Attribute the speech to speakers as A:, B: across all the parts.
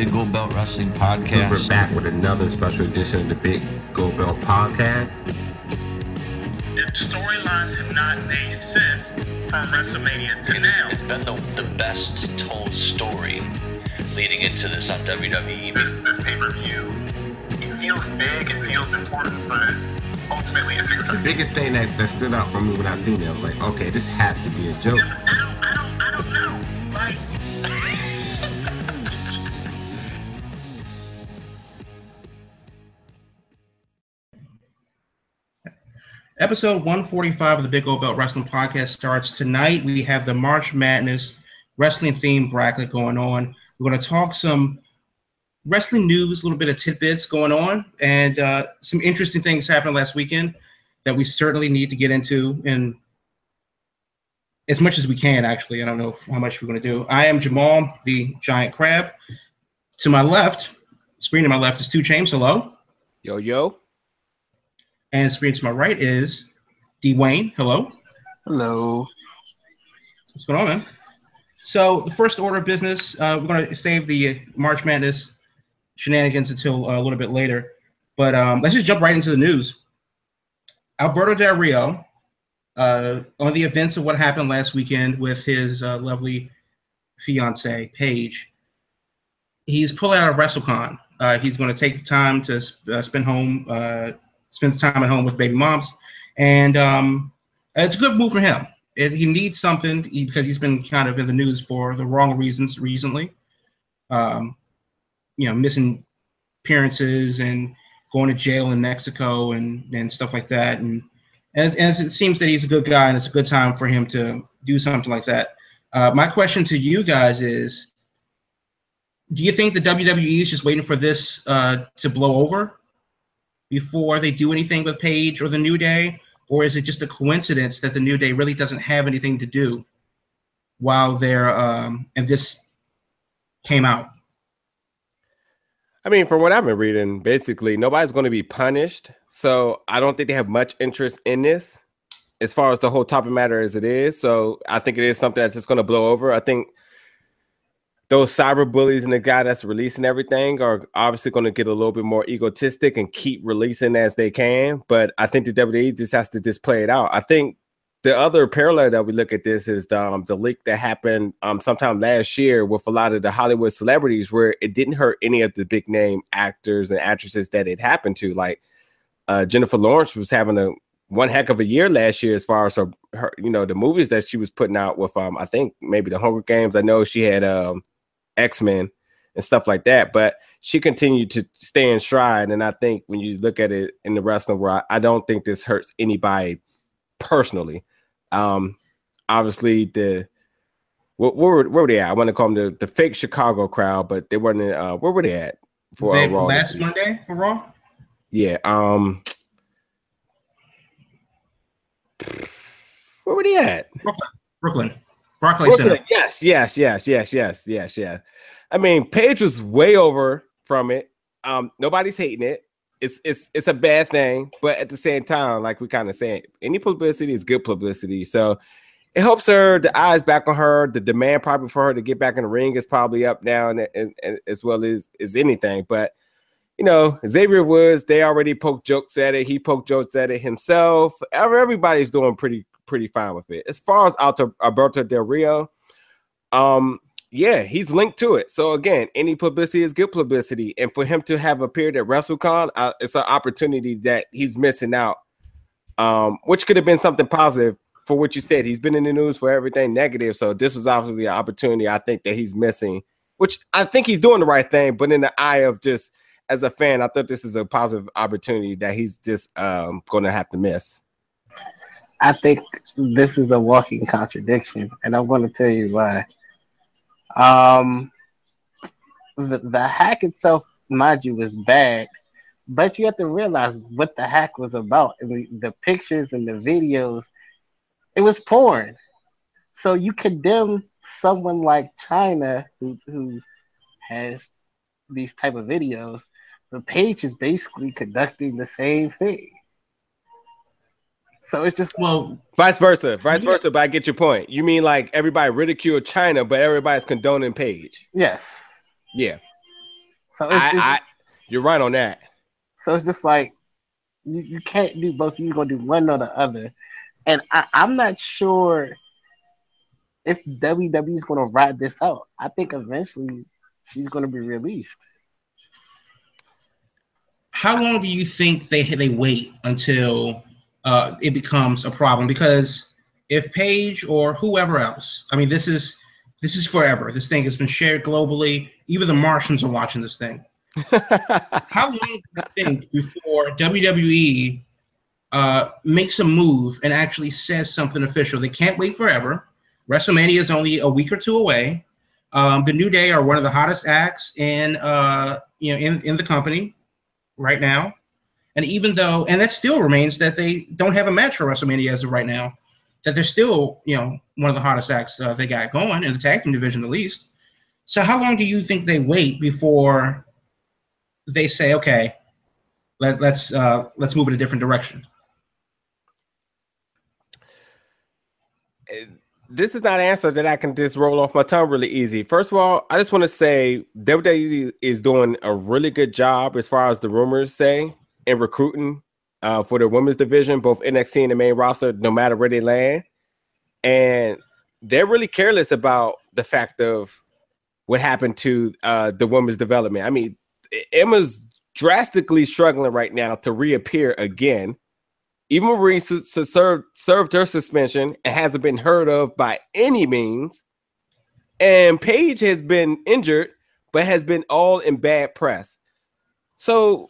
A: Big Gold Belt Wrestling Podcast.
B: We're back with another special edition of the Big Gold Belt Podcast.
C: The storylines have not made sense from WrestleMania to
D: it's,
C: now.
D: It's been the, the best told story leading into this on WWE.
C: This, this pay per view, it feels big, it feels important, but ultimately it's
B: The biggest thing that, that stood out for me when I seen it, I was like, okay, this has to be a joke.
C: I don't, I don't, I don't know. Like,
E: Episode 145 of the Big Gold Belt Wrestling Podcast starts tonight. We have the March Madness wrestling theme bracket going on. We're going to talk some wrestling news, a little bit of tidbits going on, and uh, some interesting things happened last weekend that we certainly need to get into and as much as we can, actually. I don't know how much we're going to do. I am Jamal, the giant crab. To my left, screen to my left is Two James. Hello.
F: Yo, yo.
E: And screen to my right is Dwayne. Hello.
G: Hello.
E: What's going on, man? So the first order of business, uh, we're going to save the March Madness shenanigans until uh, a little bit later. But um, let's just jump right into the news. Alberto Del Rio, uh, on the events of what happened last weekend with his uh, lovely fiance Paige, he's pulling out of WrestleCon. Uh, he's going to take time to uh, spend home, uh, spend time at home with baby moms, and um, it's a good move for him. He needs something because he's been kind of in the news for the wrong reasons recently. Um, you know, missing appearances and going to jail in Mexico and, and stuff like that. And as, as it seems that he's a good guy and it's a good time for him to do something like that. Uh, my question to you guys is do you think the WWE is just waiting for this uh, to blow over before they do anything with Paige or the New Day? Or is it just a coincidence that the New Day really doesn't have anything to do while they're, um, and this came out?
F: I mean, from what I've been reading, basically nobody's going to be punished. So I don't think they have much interest in this as far as the whole topic matter as it is. So I think it is something that's just going to blow over. I think those cyber bullies and the guy that's releasing everything are obviously going to get a little bit more egotistic and keep releasing as they can. But I think the WWE just has to just play it out. I think the other parallel that we look at this is the, um, the leak that happened um, sometime last year with a lot of the Hollywood celebrities, where it didn't hurt any of the big name actors and actresses that it happened to. Like uh, Jennifer Lawrence was having a one heck of a year last year as far as her, her you know, the movies that she was putting out with um, I think maybe the Hunger Games. I know she had um, X Men and stuff like that, but she continued to stay in stride. And I think when you look at it in the wrestling world, I don't think this hurts anybody personally. Um, obviously the where, where, were- where were they at? I want to call them the, the fake Chicago crowd, but they weren't. in, Uh, where were they at for uh, Raw?
E: last? Monday for Raw?
F: Yeah. Um. Where were they at?
E: Brooklyn. Barclays. Center.
F: Yes, yes, yes, yes, yes, yes, yes. I mean, Paige was way over from it. Um, nobody's hating it. It's it's it's a bad thing, but at the same time, like we kind of saying, any publicity is good publicity. So it helps her. The eyes back on her. The demand probably for her to get back in the ring is probably up now, and, and, and as well as as anything. But you know, Xavier Woods, they already poked jokes at it. He poked jokes at it himself. Everybody's doing pretty pretty fine with it. As far as Alberto Del Rio, um, yeah, he's linked to it. So again, any publicity is good publicity, and for him to have appeared at WrestleCon, uh, it's an opportunity that he's missing out. Um, which could have been something positive for what you said. He's been in the news for everything negative, so this was obviously an opportunity I think that he's missing. Which I think he's doing the right thing, but in the eye of just as a fan, I thought this is a positive opportunity that he's just um, going to have to miss.
G: I think this is a walking contradiction, and I'm going to tell you why. Um, the, the hack itself, mind you, was bad, but you have to realize what the hack was about. And the, the pictures and the videos, it was porn. So you condemn someone like Chyna who who has these type of videos. The Paige is basically conducting the same thing. So it's just
E: Well,
F: Vice versa, vice
E: Yeah.
F: versa. But I get your point. You mean like everybody ridiculed Chyna, but everybody's condoning Paige?
G: yes.
F: Yeah,
G: So it's,
F: I,
G: it's-
F: I, you're right on that.
G: so it's just like you, you can't do both. You're gonna do one or the other, and I, I'm not sure if WWE is gonna ride this out. I think eventually she's gonna be released.
E: how long do you think they they wait until uh, it becomes a problem? Because if Paige or whoever else, I mean, this is this is forever. This thing has been shared globally. Even the Martians are watching this thing. How long do you think before WWE uh, makes a move and actually says something official? They can't wait forever. WrestleMania is only a week or two away. Um, the New Day are one of the hottest acts in uh, you know in, in the company right now. And even though, and that still remains that they don't have a match for WrestleMania as of right now, that they're still, you know, one of the hottest acts uh, they got going in the tag team division at least. So how long do you think they wait before they say, okay, let, let's uh, let's move in a different direction?
F: This is not an answer that I can just roll off my tongue really easy. First of all, I just want to say WWE is doing a really good job as far as the rumors say in recruiting uh, for the women's division, both NXT and the main roster, no matter where they land. And they're really careless about the fact of what happened to uh, the women's development. I mean, Emma's drastically struggling right now to reappear again. Eva Marie served served her suspension and hasn't been heard of by any means. And Paige has been injured, but has been all in bad press. So,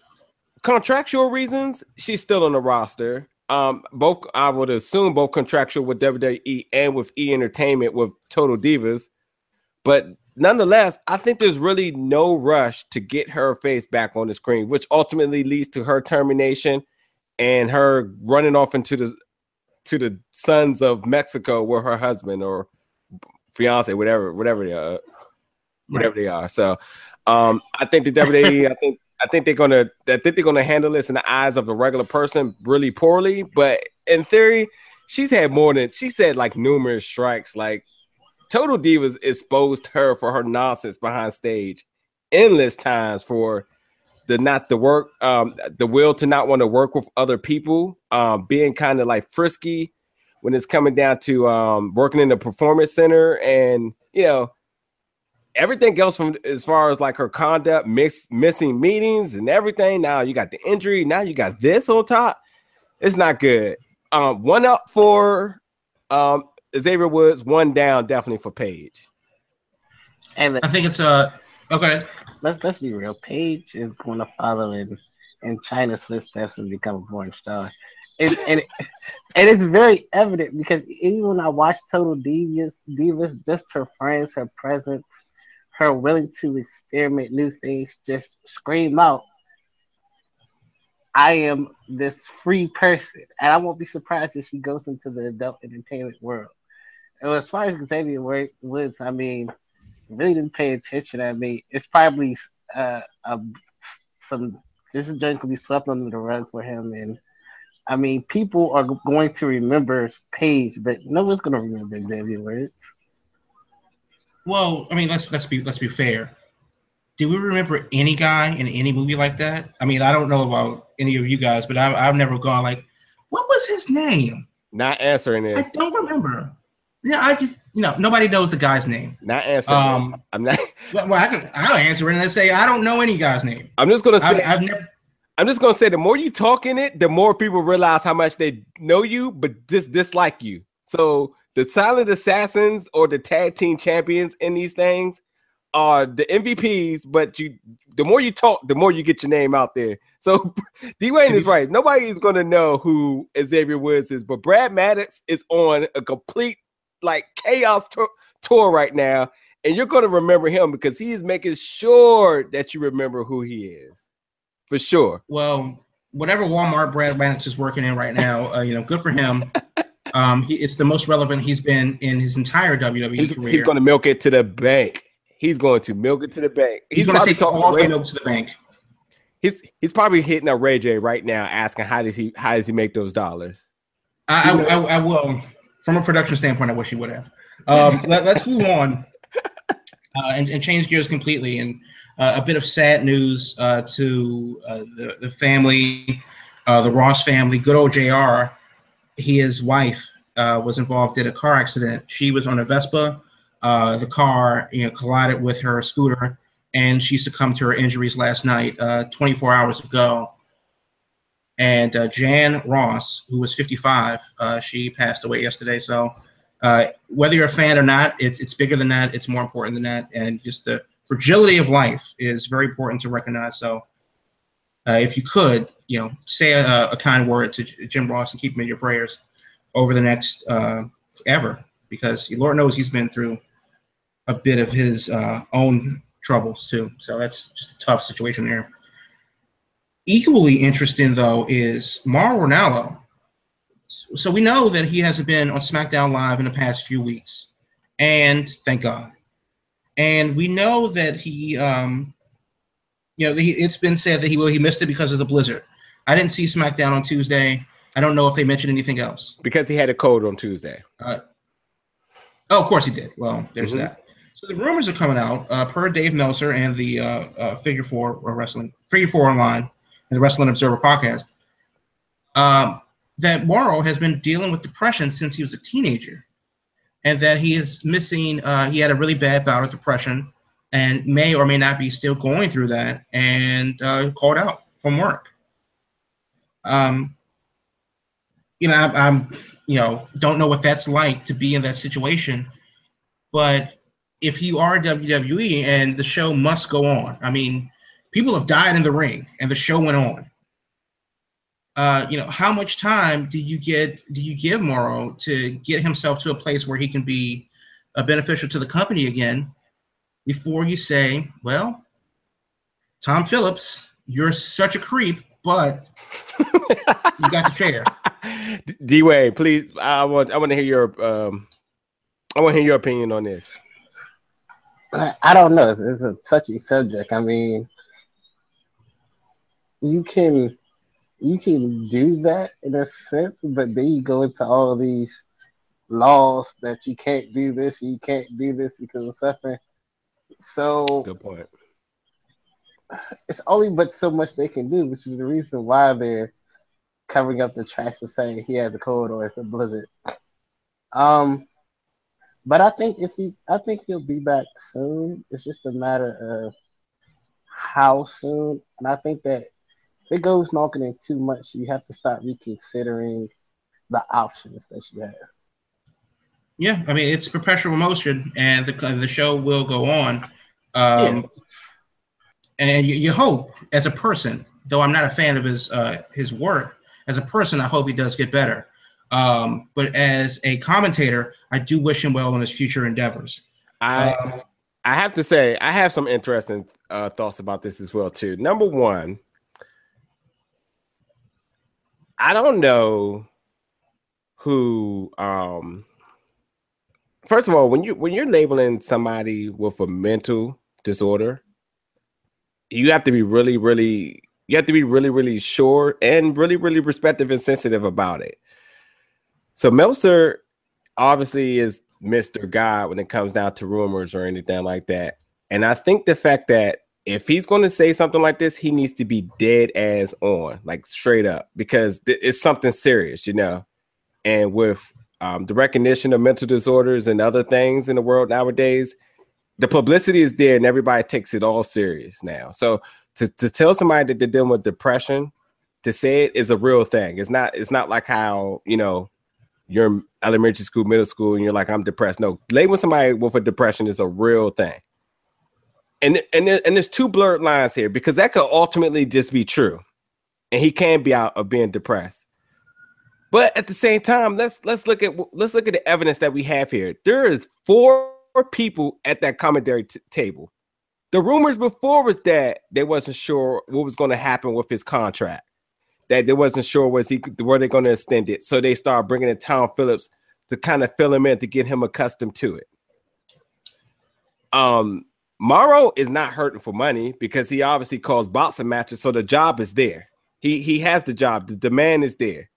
F: contractual reasons, she's still on the roster. Um, both I would assume both contractual with WWE and with E Entertainment with Total Divas. But nonetheless, I think there's really no rush to get her face back on the screen, which ultimately leads to her termination and her running off into the to the sons of Mexico with her husband or fiance, whatever, whatever they are, whatever they are. So, um, I think the WWE, I think, I think they're gonna, I think they're gonna handle this in the eyes of a regular person really poorly. But in theory, she's had more than she said, like numerous strikes. Like Total Divas exposed her for her nonsense behind stage endless times for the not the work um the will to not want to work with other people um being kind of like frisky when it's coming down to um working in the performance center and you know everything else from as far as like her conduct mix missing meetings and everything now you got the injury now you got this on top it's not good. Um one up for um Xavier Woods one down definitely for Paige.
E: I think it's uh okay.
G: Let's let's be real. Paige is going to follow in in Chyna's footsteps and become a porn star, and and and it's very evident because even when I watch Total Divas, Divas, just her friends, her presence, her willing to experiment new things, just scream out. I am this free person, and I won't be surprised if she goes into the adult entertainment world. And as far as Xavier Woods, I mean, really didn't pay attention. I mean, it's probably uh, a, some. This is just gonna be swept under the rug for him, and I mean, people are going to remember Paige, but no one's gonna remember Xavier Woods.
E: Well, I mean, let's let's be let's be fair. Do we remember any guy in any movie like that? I mean, I don't know about any of you guys, but I've, I've never gone like, what was his name?
F: not answering it
E: I don't remember. Yeah, I just you know nobody knows the guy's name.
F: not answering
E: Um.
F: I'm not
E: Well, I can I'll answer it and I say I don't know any guy's name.
F: I'm just gonna say
E: I've, I've never.
F: I'm just gonna say the more you talk in it, the more people realize how much they know you, but just dislike you. So the silent assassins or the tag team champions in these things are the MVPs, but you the more you talk, the more you get your name out there. So Dwayne is right. Nobody is gonna know who Xavier Woods is, but Brad Maddox is on a complete like chaos tour, tour right now, and you're gonna remember him because he is making sure that you remember who he is for sure.
E: Well, whatever Walmart Brad Maddox is working in right now, uh, you know, good for him. Um, he, it's the most relevant he's been in his entire WWE
F: He's,
E: career.
F: he's going to milk it to the bank. He's going to milk it to the bank.
E: He's, going to take all the milk to the bank.
F: He's he's probably hitting up Ray J right now, asking how does he how does he make those dollars?
E: I, I, I, I will, from a production standpoint, I wish he would have. Um, let, us move on uh, and, and change gears completely. And uh, a bit of sad news uh, to uh, the, the family, uh, the Ross family. Good old JR, his wife uh, was involved in a car accident. She was on a Vespa. The car you know, collided with her scooter, and she succumbed to her injuries last night, 24 hours ago. And Jan Ross, who was 55, she passed away yesterday. So whether you're a fan or not, it's, it's bigger than that. It's more important than that. And just the fragility of life is very important to recognize. So, uh, if you could, you know, say a, a, kind word to Jim Ross and keep him in your prayers over the next uh, ever, because Lord knows he's been through a bit of his uh, own troubles too. So that's just a tough situation there. Equally interesting though is Mauro Ranallo. So we know that he hasn't been on SmackDown Live in the past few weeks, and thank God and we know that he, um, you know, he, it's been said that he well he missed it because of the blizzard. I didn't see SmackDown on Tuesday. I don't know if they mentioned anything else
F: because he had a cold on Tuesday. Uh,
E: oh, of course he did. Well, there's mm-hmm. that. So the rumors are coming out uh, per Dave Meltzer and the uh, uh Figure Four Wrestling Figure Four Online the Wrestling Observer podcast um, that Mauro has been dealing with depression since he was a teenager and that he is missing. Uh, he had a really bad bout of depression, and may or may not be still going through that, and uh, called out from work. Um, you know, I, I'm, you know, don't know what that's like to be in that situation, but if you are WWE and the show must go on, I mean, people have died in the ring, and the show went on uh, you know, how much time do you get do you give Mauro to get himself to a place where he can be uh, beneficial to the company again before you say, well, Tom Phillips, you're such a creep, but you got the chair.
F: d way please, I want I want to hear your um, I want to hear your opinion on this.
G: I don't know. It's, it's a touchy subject. I mean, you can you can do that in a sense, but then you go into all these laws that you can't do this, you can't do this because of suffering. So
F: good point.
G: It's only but so much they can do, which is the reason why they're covering up the tracks and saying he had the cold or it's a blizzard. Um, but I think if he, I think he'll be back soon. It's just a matter of how soon, and I think that it goes knocking in too much, you have to start reconsidering the options that you have.
E: Yeah, I mean it's perpetual motion, and the the show will go on. Um, yeah. And you, you, hope, as a person, though I'm not a fan of his uh, his work, as a person, I hope he does get better. Um, but as a commentator, I do wish him well in his future endeavors.
F: I um, I have to say, I have some interesting uh, thoughts about this as well too. Number one, I don't know who um first of all when you when you're labeling somebody with a mental disorder you have to be really really you have to be really really sure and really really respectful and sensitive about it. So meltzer obviously is mr god when it comes down to rumors or anything like that. And i think the fact that if he's going to say something like this, he needs to be dead as on, like straight up, because th- it's something serious, you know. And with um, the recognition of mental disorders and other things in the world nowadays, the publicity is there and everybody takes it all serious now. So to, to tell somebody that they're dealing with depression, to say it is a real thing. It's not it's not like how, you know, you're elementary school, middle school, and you're like, I'm depressed. No, labeling somebody with a depression is a real thing and and and there's two blurred lines here because that could ultimately just be true, and he can be out of being depressed. But at the same time, let's let's look at let's look at the evidence that we have here. There is four people at that commentary t- table. The rumors before was that they wasn't sure what was going to happen with his contract. That they wasn't sure was he were they going to extend it. So they started bringing in Tom Phillips to kind of fill him in to get him accustomed to it. Um, Mauro is not hurting for money because he obviously calls boxing matches, so the job is there. He he has the job. The demand is there.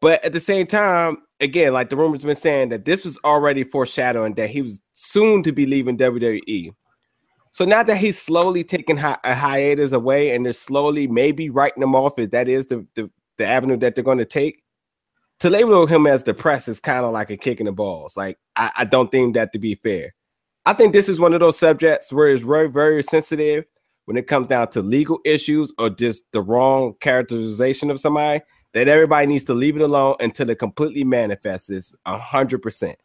F: But at the same time, again, like the rumors been saying that this was already foreshadowing that he was soon to be leaving WWE. So now that he's slowly taking hi- a hiatus away and they're slowly maybe writing him off if that is the, the, the avenue that they're going to take, to label him as depressed is kind of like a kick in the balls. Like, I, I don't think that to be fair. I think this is one of those subjects where it's very, very sensitive when it comes down to legal issues or just the wrong characterization of somebody that everybody needs to leave it alone until it completely manifests this hundred percent.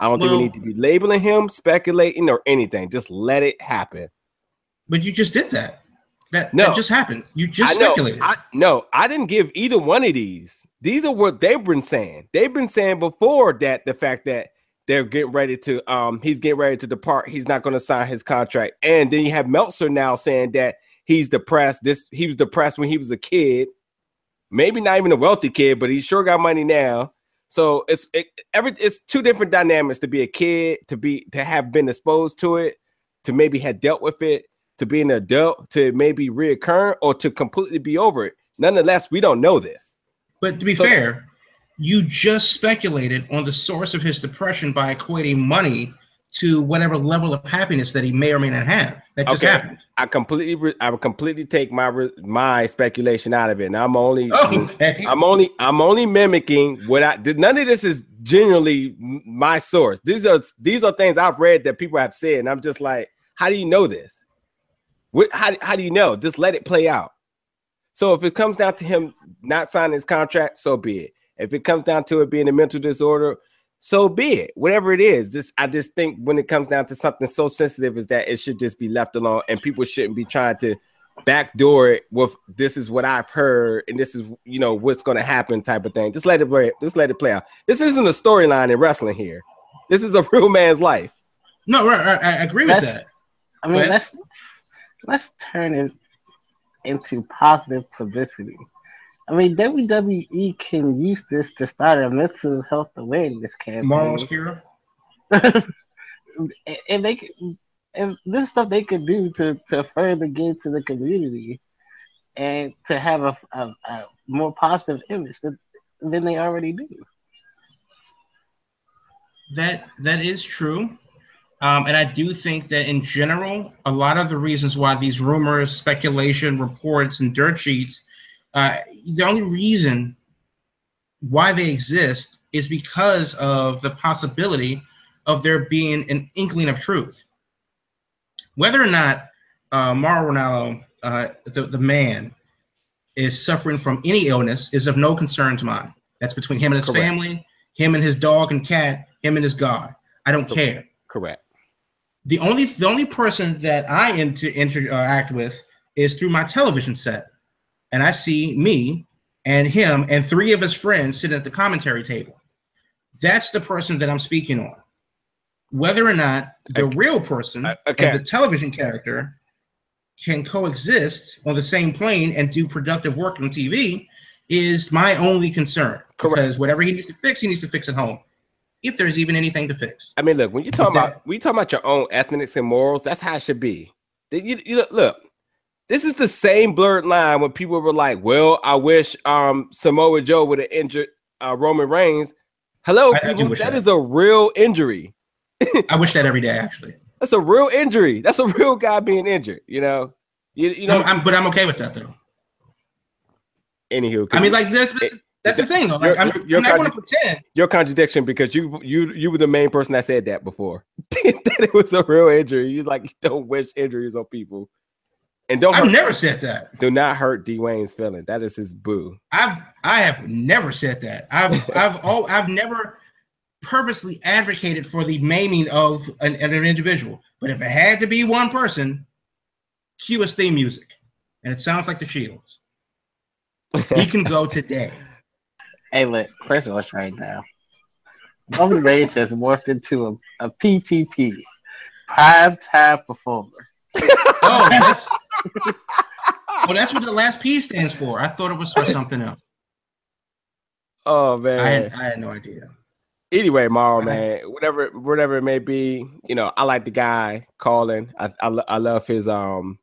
F: I don't think we need to be labeling him, speculating, or anything. Just let it happen.
E: But you just did that. That,
F: No.
E: that just happened. You just
F: I know.
E: speculated.
F: I, no, I didn't give either one of these. These are what they've been saying. They've been saying before that the fact that they're getting ready to um he's getting ready to depart. He's not going to sign his contract. And then you have Meltzer now saying that he's depressed. This he was depressed when he was a kid. Maybe not even a wealthy kid, but he sure got money now. So it's it, every it's two different dynamics to be a kid, to be to have been exposed to it, to maybe have dealt with it, to be an adult, to maybe reoccur, or to completely be over it. Nonetheless, we don't know this.
E: But to be
F: So-
E: fair, you just speculated on the source of his depression by equating money to whatever level of happiness that he may or may not have. That just
F: Okay.
E: happened.
F: I completely, re- I would completely take my re- my speculation out of it. And I'm only,
E: Okay.
F: I'm only, I'm only mimicking what I did. None of this is genuinely my source. These are these are things I've read that people have said, and I'm just like, how do you know this? What? How, how do you know? Just let it play out. So if it comes down to him not signing his contract, so be it. If it comes down to it being a mental disorder, so be it. Whatever it is, this I just think when it comes down to something so sensitive is that it should just be left alone, and people shouldn't be trying to backdoor it with this is what I've heard and this is you know what's going to happen type of thing. Just let it play. Just let it play out. This isn't a storyline in wrestling here. This is a real man's life.
E: No, right, right, I agree with that.
G: I mean,
E: But-
G: let's let's turn it into positive publicity. I mean, WWE can use this to start a mental health awareness campaign,
E: Moral Skira.
G: and they can, and this stuff they could do to to further get to the community and to have a, a, a more positive image than, than they already do.
E: That that is true. Um, and I do think that in general, a lot of the reasons why these rumors, speculation, reports, and dirt sheets, uh, the only reason why they exist is because of the possibility of there being an inkling of truth. Whether or not uh, Mauro Ranallo, uh, the, the man, is suffering from any illness is of no concern to mine. That's between him and his
F: Correct.
E: family, him and his dog and cat, him and his God. I don't care.
F: Correct.
E: The only the only person that I inter, interact with is through my television set, and I see me and him and three of his friends sitting at the commentary table. That's the person that I'm speaking on. Whether or not the
F: Okay.
E: real person
F: Uh, okay.
E: and the television character can coexist on the same plane and do productive work on TV is my only concern.
F: Correct.
E: Because whatever he needs to fix, he needs to fix at home. If there's even anything to fix.
F: I mean, look, when you talk
E: But
F: about when you talk about your own ethics and morals, that's how it should be. That You, you look, look, this is the same blurred line when people were like, "Well, I wish um Samoa Joe would have injured uh, Roman Reigns." Hello,
E: I- I
F: people,
E: wish
F: that
E: that.
F: is a real injury.
E: I wish that every day, actually.
F: That's a real injury. That's a real guy being injured. You know, you, you know.
E: I'm, I'm- but I'm okay with that, though.
F: anywho,
E: I mean, like that's that's, that's the thing, though. Like,
F: You're-
E: I'm,
F: you're- you're
E: I'm not going to pretend.
F: your contradiction because you you you were the main person that said that before that it was a real injury. You like you don't wish injuries on people, and don't
E: I've
F: hurt,
E: never said that.
F: do not hurt Dwayne's feeling. That is his boo.
E: I've I have never said that. I've I've oh I've never purposely advocated for the maiming of an, an individual. But if it had to be one person, cue his theme music, and it sounds like the Shields. He can go today.
G: Hey, look, first of all, right now, Roman Reigns has morphed into a, a PTP, prime time performer.
E: Oh, that's well, that's what the last P stands for. I thought it was for something else.
F: Oh
E: I
F: man.
E: had I had no idea.
F: anyway, Marl, man, whatever whatever it may be, you know, I like the guy calling. I I, I love his um.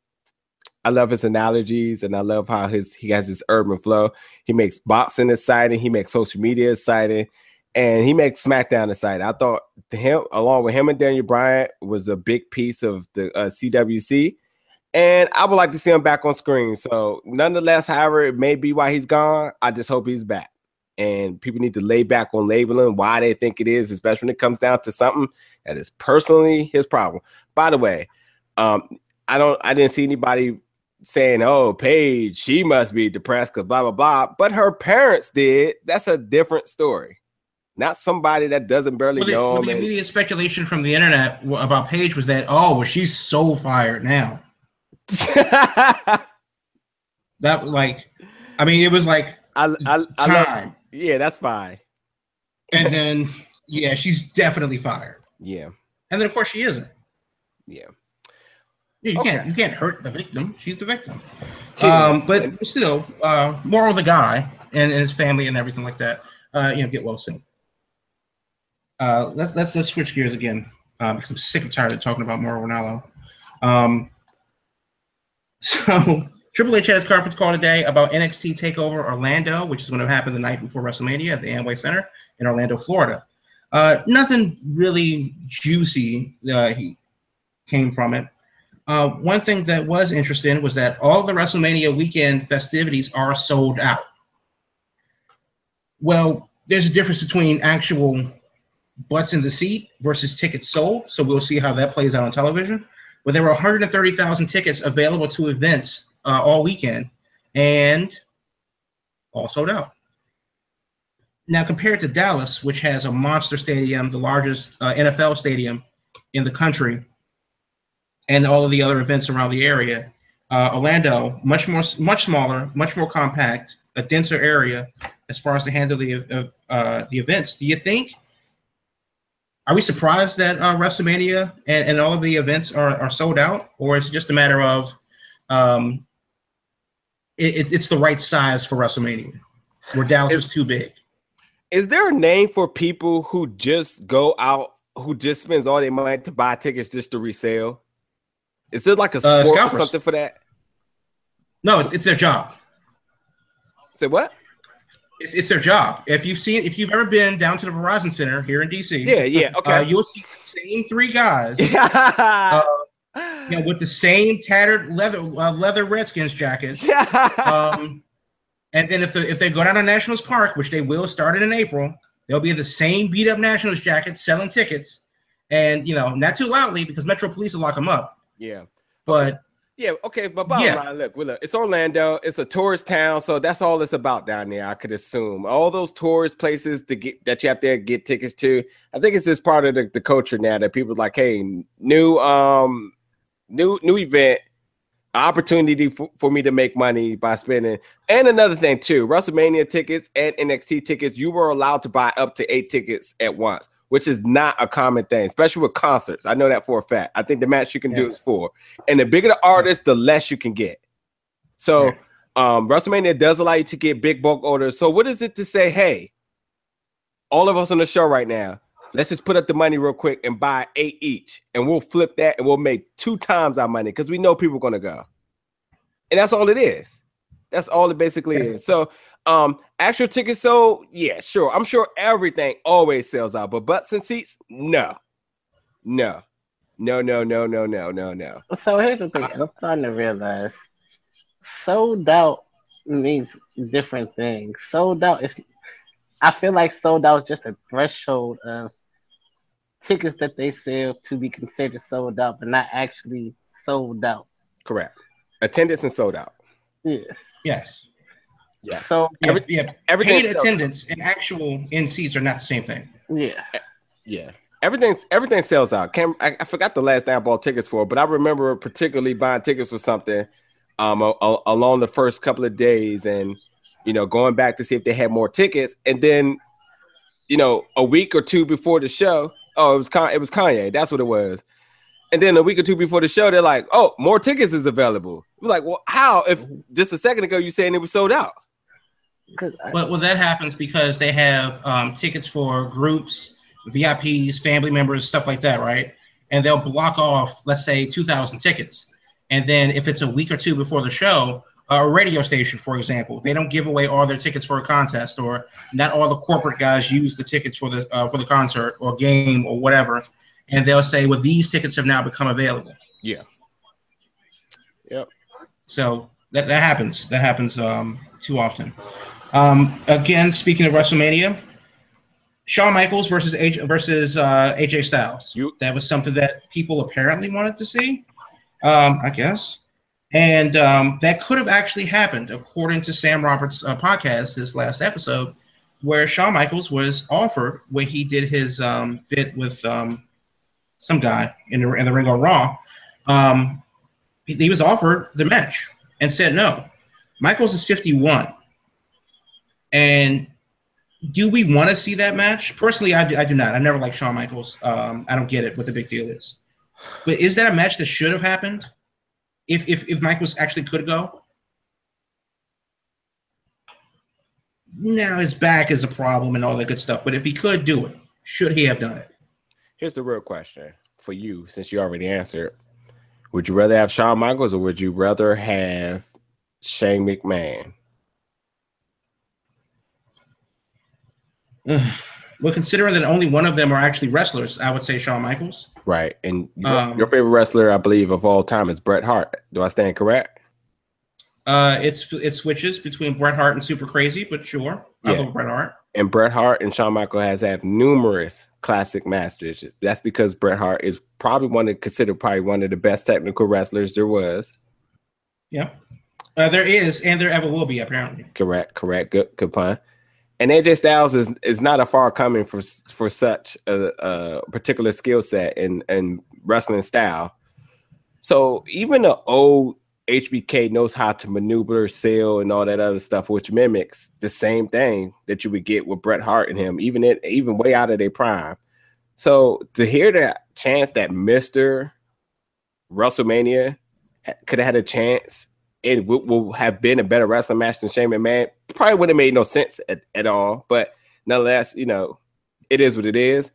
F: I love his analogies and I love how his he has his urban flow. He makes boxing exciting. He makes social media exciting. and he makes SmackDown exciting. I thought him, along with him and Daniel Bryan, was a big piece of the uh, CWC, and I would like to see him back on screen. So, nonetheless, however, it may be why he's gone. I just hope he's back, and people need to lay back on labeling why they think it is, especially when it comes down to something that is personally his problem. By the way, um, I don't, I didn't see anybody saying, "Oh, Paige, she must be depressed because blah blah blah," but her parents did. That's a different story. Not somebody that doesn't barely
E: Well, the,
F: know
E: well, the immediate speculation from the internet about Paige was that, oh, well, she's so fired now. That was like, I mean, it was like
F: I, I, I love,
E: time,
F: yeah, that's fine.
E: and then yeah, she's definitely fired,
F: Yeah,
E: and then of course she isn't.
F: yeah.
E: Yeah, You
F: Okay.
E: can't you can't hurt the victim. She's the victim.
F: She
E: Um, but still, uh, moral of the guy and, and his family and everything like that. Uh, you know, get well soon. Uh, let's let's let's switch gears again um, because I'm sick and tired of talking about Mauro Ranallo. Um, so Triple H had his conference call today about NXT Takeover Orlando, which is going to happen the night before WrestleMania at the Amway Center in Orlando, Florida. Uh, nothing really juicy uh, he came from it. Uh, one thing that was interesting was that all the WrestleMania weekend festivities are sold out. Well, there's a difference between actual butts in the seat versus tickets sold. So we'll see how that plays out on television. But there were 130,000 tickets available to events uh, all weekend and all sold out. Now, compared to Dallas, which has a monster stadium, the largest uh, NFL stadium in the country, and all of the other events around the area. Uh, Orlando, much more, much smaller, much more compact, a denser area as far as to handle the uh, the events. Do you think? Are we surprised that uh, WrestleMania and, and all of the events are, are sold out, or is it just a matter of um, it, it- it's the right size for WrestleMania, where Dallas was too big?
F: Is there a name for people who just go out, who just spends all their money to buy tickets just to resell? Is there like a
E: Uh,
F: or something for that?
E: No, it's, it's their job.
F: Say what?
E: It's, it's their job. If you've seen, if you've ever been down to the Verizon Center here in DC,
F: Yeah, yeah,
E: uh,
F: okay.
E: you'll see the same three guys uh, you know, with the same tattered leather uh, leather Redskins jackets. Um, and then if the, if they go down to Nationals Park, which they will start in April, they'll be in the same beat up Nationals jackets selling tickets, and you know not too loudly because Metro Police will lock them up.
F: yeah.
E: But
F: Yeah, okay, but bottom
E: Yeah.
F: line, look, look, it's Orlando. It's a tourist town, so that's all it's about down there. I could assume all those tourist places to get that you have to get tickets to. I think it's just part of the, the culture now that people are like, hey, new um, new new event, opportunity for, for me to make money by spending. And another thing too, WrestleMania tickets and NXT tickets, you were allowed to buy up to eight tickets at once, which is not a common thing, especially with concerts. I know that for a fact. I think the match you can do is four, and the bigger the artist, the less you can get. So, um, WrestleMania does allow you to get big bulk orders. So, what is it to say? Hey, all of us on the show right now, let's just put up the money real quick and buy eight each, and we'll flip that and we'll make two times our money because we know people are gonna go, and that's all it is. That's all it basically is. So, um, actual tickets sold, yeah, sure. I'm sure everything always sells out, but butts and seats, no, no, no, no, no, no, no, no, no.
G: So here's the thing. I'm starting to realize sold out means different things. Sold out is, I feel like sold out is just a threshold of tickets that they sell to be considered sold out, but not actually sold out.
F: Correct. Attendance and sold out.
G: Yeah.
E: yes,
F: Yeah.
G: So
E: yeah,
F: Every-
E: yeah.
F: everything
E: Paid
F: sells-
E: attendance and actual in seats are not the same thing.
G: yeah.
F: Yeah. Everything's everything sells out. Cam, I, I forgot the last thing I bought tickets for, but I remember particularly buying tickets for something um a- a- along the first couple of days and you know going back to see if they had more tickets and then you know a week or two before the show oh it was Con- it was Kanye that's what it was and then a week or two before the show they're like oh more tickets is available we're like well how if just a second ago you saying it was sold out
G: 'Cause I-
E: Well, well, that happens because they have um, tickets for groups, VIPs, family members, stuff like that, right? And they'll block off, let's say, 2,000 tickets. And then if it's a week or two before the show, a radio station, for example, they don't give away all their tickets for a contest, or not all the corporate guys use the tickets for the uh, for the concert or game or whatever, and they'll say, "Well, these tickets have now become available."
F: Yeah. Yep.
E: So that that happens. That happens um, too often. Um, again, speaking of WrestleMania, Shawn Michaels versus H- versus uh, AJ Styles.
F: You-
E: that was something that people apparently wanted to see. Um, I guess. And um, that could have actually happened, according to Sam Roberts' uh, podcast, this last episode, where Shawn Michaels was offered where he did his um, bit with um, some guy in the, in the ring on Raw. Um, he, he was offered the match and said no. Michaels is 51. And do we want to see that match? Personally, I do, I do not. I never like Shawn Michaels. Um, I don't get it, what the big deal is. But is that a match that should have happened? If if if Michaels actually could go? Now his back is a problem and all that good stuff. But if he could do it, should he have done it?
F: Here's the real question for you, since you already answered. Would you rather have Shawn Michaels or would you rather have Shane McMahon?
E: Well, considering that only one of them are actually wrestlers, I would say Shawn Michaels.
F: Right. And your,
E: Um,
F: your favorite wrestler, I believe, of all time is Bret Hart. Do I stand correct?
E: Uh, it's it switches between Bret Hart and Super Crazy, but sure, I
F: Yeah.
E: love Bret Hart.
F: And Bret Hart and Shawn Michaels has had numerous classic matches. That's because Bret Hart is probably one of considered probably one of the best technical wrestlers there was.
E: Yeah, uh, there is, and there ever will be, apparently.
F: Correct, correct. Good, good pun. And AJ Styles is is not a far coming for for such a, a particular skill set and and wrestling style. So even the old HBK knows how to maneuver, sell, and all that other stuff, which mimics the same thing that you would get with Bret Hart and him, even even way out of their prime. So to hear that chance that Mister WrestleMania could have had a chance and will have been a better wrestling match than Shane McMahon. Probably wouldn't have made no sense at, at all, but nonetheless, you know, it is what it is.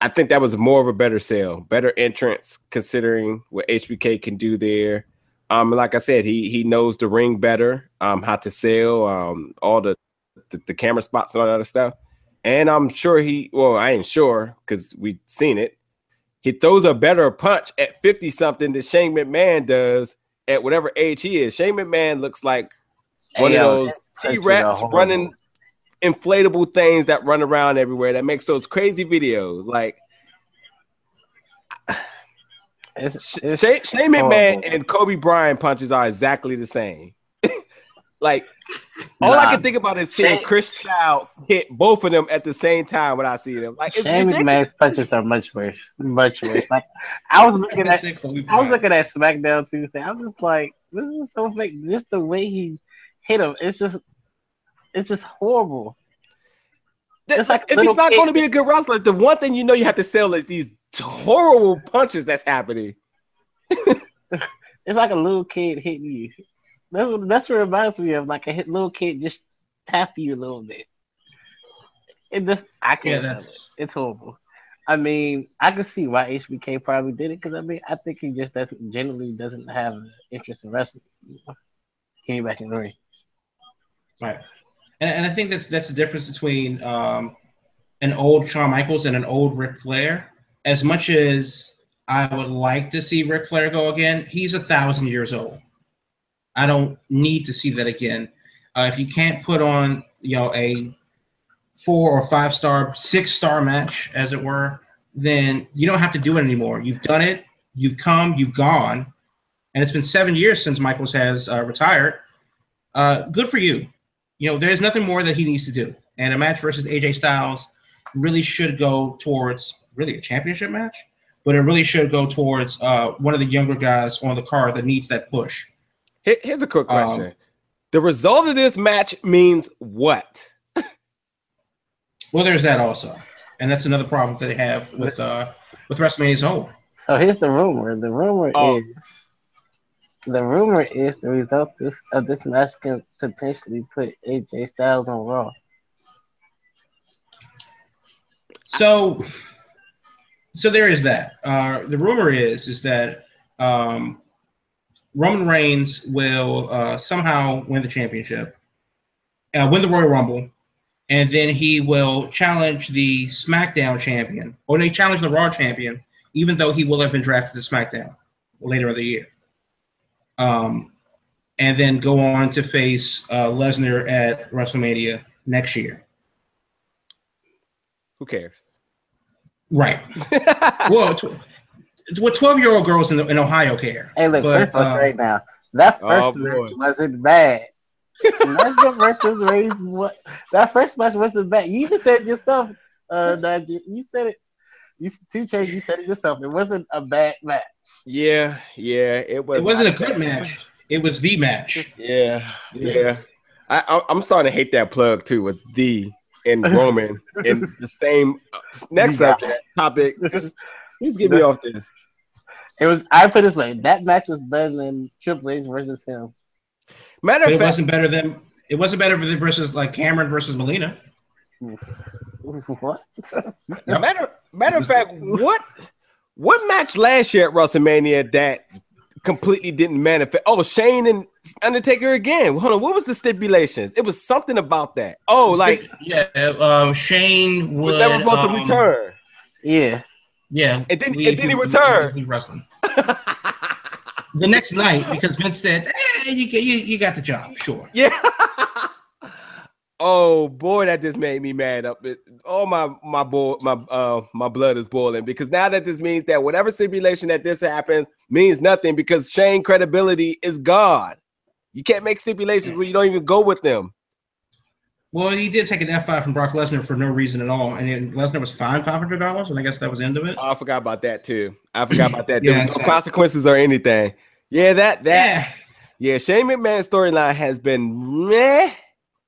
F: I think that was more of a better sale, better entrance, considering what HBK can do there. Um, like I said, he he knows the ring better, um, how to sell, um, all the, the the camera spots and all that other stuff. And I'm sure he, well, I ain't sure because we've seen it. He throws a better punch at 50 something than Shane McMahon does at whatever age he is. Shane McMahon looks like one
G: Hey,
F: of those T Rex running inflatable things that run around everywhere that makes those crazy videos. Like
G: It's,
F: Sh-
G: it's
F: Shane, Shane McMahon and Kobe Bryant punches are exactly the same. like all I can think about is seeing
G: Shane-
F: Chris Childs hit both of them at the same time when I see them. Like it's
G: Shane. McMahon's punches are much worse, much worse. Like I was looking at,
E: That's it, Kobe
G: I was looking at SmackDown Tuesday. I was just like, this is so fake. Just the way he hit him, it's just, it's just horrible.
F: Th-
G: It's like
F: if he's not going to be a good wrestler, the one thing you know you have to sell is these horrible punches that's happening.
G: It's like a little kid hitting you. That's what that's what it reminds me of. Like a hit little kid just tap you a little bit. It just I can't. Yeah,
E: that's
G: It's horrible. I mean, I can see why HBK probably did it because I mean, I think he just doesn't generally doesn't have an interest in wrestling. Came back in the ring.
E: Right. And, and I think that's that's the difference between um, an old Shawn Michaels and an old Ric Flair. As much as I would like to see Ric Flair go again, he's a thousand years old. I don't need to see that again. Uh, if you can't put on, you know, a four or five star, six star match, as it were, then you don't have to do it anymore. You've done it. You've come. You've gone. And it's been seven years since Michaels has uh, retired. Uh, good for you. You know, there's nothing more that he needs to do. And a match versus AJ Styles really should go towards really a championship match, but it really should go towards uh, one of the younger guys on the card that needs that push.
F: Here's a quick
E: Um,
F: question: The result of this match means what?
E: Well, there's that also, and that's another problem that they have with uh, with WrestleMania as a whole.
G: So here's the rumor. The rumor
F: Oh.
G: is the rumor is the result of this match can potentially put AJ Styles on Raw.
E: So, so there is that. Uh, the rumor is is that um, Roman Reigns will uh, somehow win the championship, uh, win the Royal Rumble, and then he will challenge the SmackDown champion, or they challenge the Raw champion, even though he will have been drafted to SmackDown later in the year. Um, and then go on to face uh, Lesnar at WrestleMania next year.
F: Who cares?
E: Right. well, tw- what twelve-year-old girls in, in Ohio care?
G: Hey, look,
E: But,
G: first of all,
E: uh,
G: right now, that
F: Oh,
G: first
F: boy.
G: match wasn't bad. Lesnar versus Reigns, what? That first match wasn't bad. You even said it yourself, uh, Najee. You said it. You two change. You said it yourself. It wasn't a bad match.
F: Yeah, yeah, it was.
E: It wasn't a good match. It was the match.
F: Yeah, yeah. I, I, I'm starting to hate that plug too with the and Roman in the same uh, next subject topic. Just please get me off this.
G: It was. I put this way. That match was better than Triple H versus him.
F: Matter
E: But
F: of
E: it
F: fact,
E: wasn't better than it wasn't better than versus like Cameron versus Melina.
G: what?
F: matter matter of fact, what what match last year at WrestleMania that completely didn't manifest? Oh, Shane and Undertaker again. Hold on, what was the stipulations? It was something about that. Oh, like
E: yeah, um, Shane would
F: was never supposed
E: um,
F: to return.
G: Yeah.
E: Yeah,
F: And then-
E: we-
F: and then he
E: we-
F: returned.
E: we- we wrestling the next night because Vince said, eh, you, you you got the job, sure.
F: Yeah. Oh boy, that just made me mad up. It, oh my my boy, my uh my blood is boiling because now that this means that whatever stipulation that this happens means nothing because Shane credibility is gone. You can't make stipulations where you don't even go with them.
E: Well, he did take an F five from Brock Lesnar for no reason at all, and then Lesnar was fined five hundred dollars, and I guess that was the end of it.
F: Oh, I forgot about that too. I forgot about that. There
E: Yeah.
F: was no consequences or anything. Yeah, that that
E: yeah,
F: yeah, Shane McMahon's storyline has been meh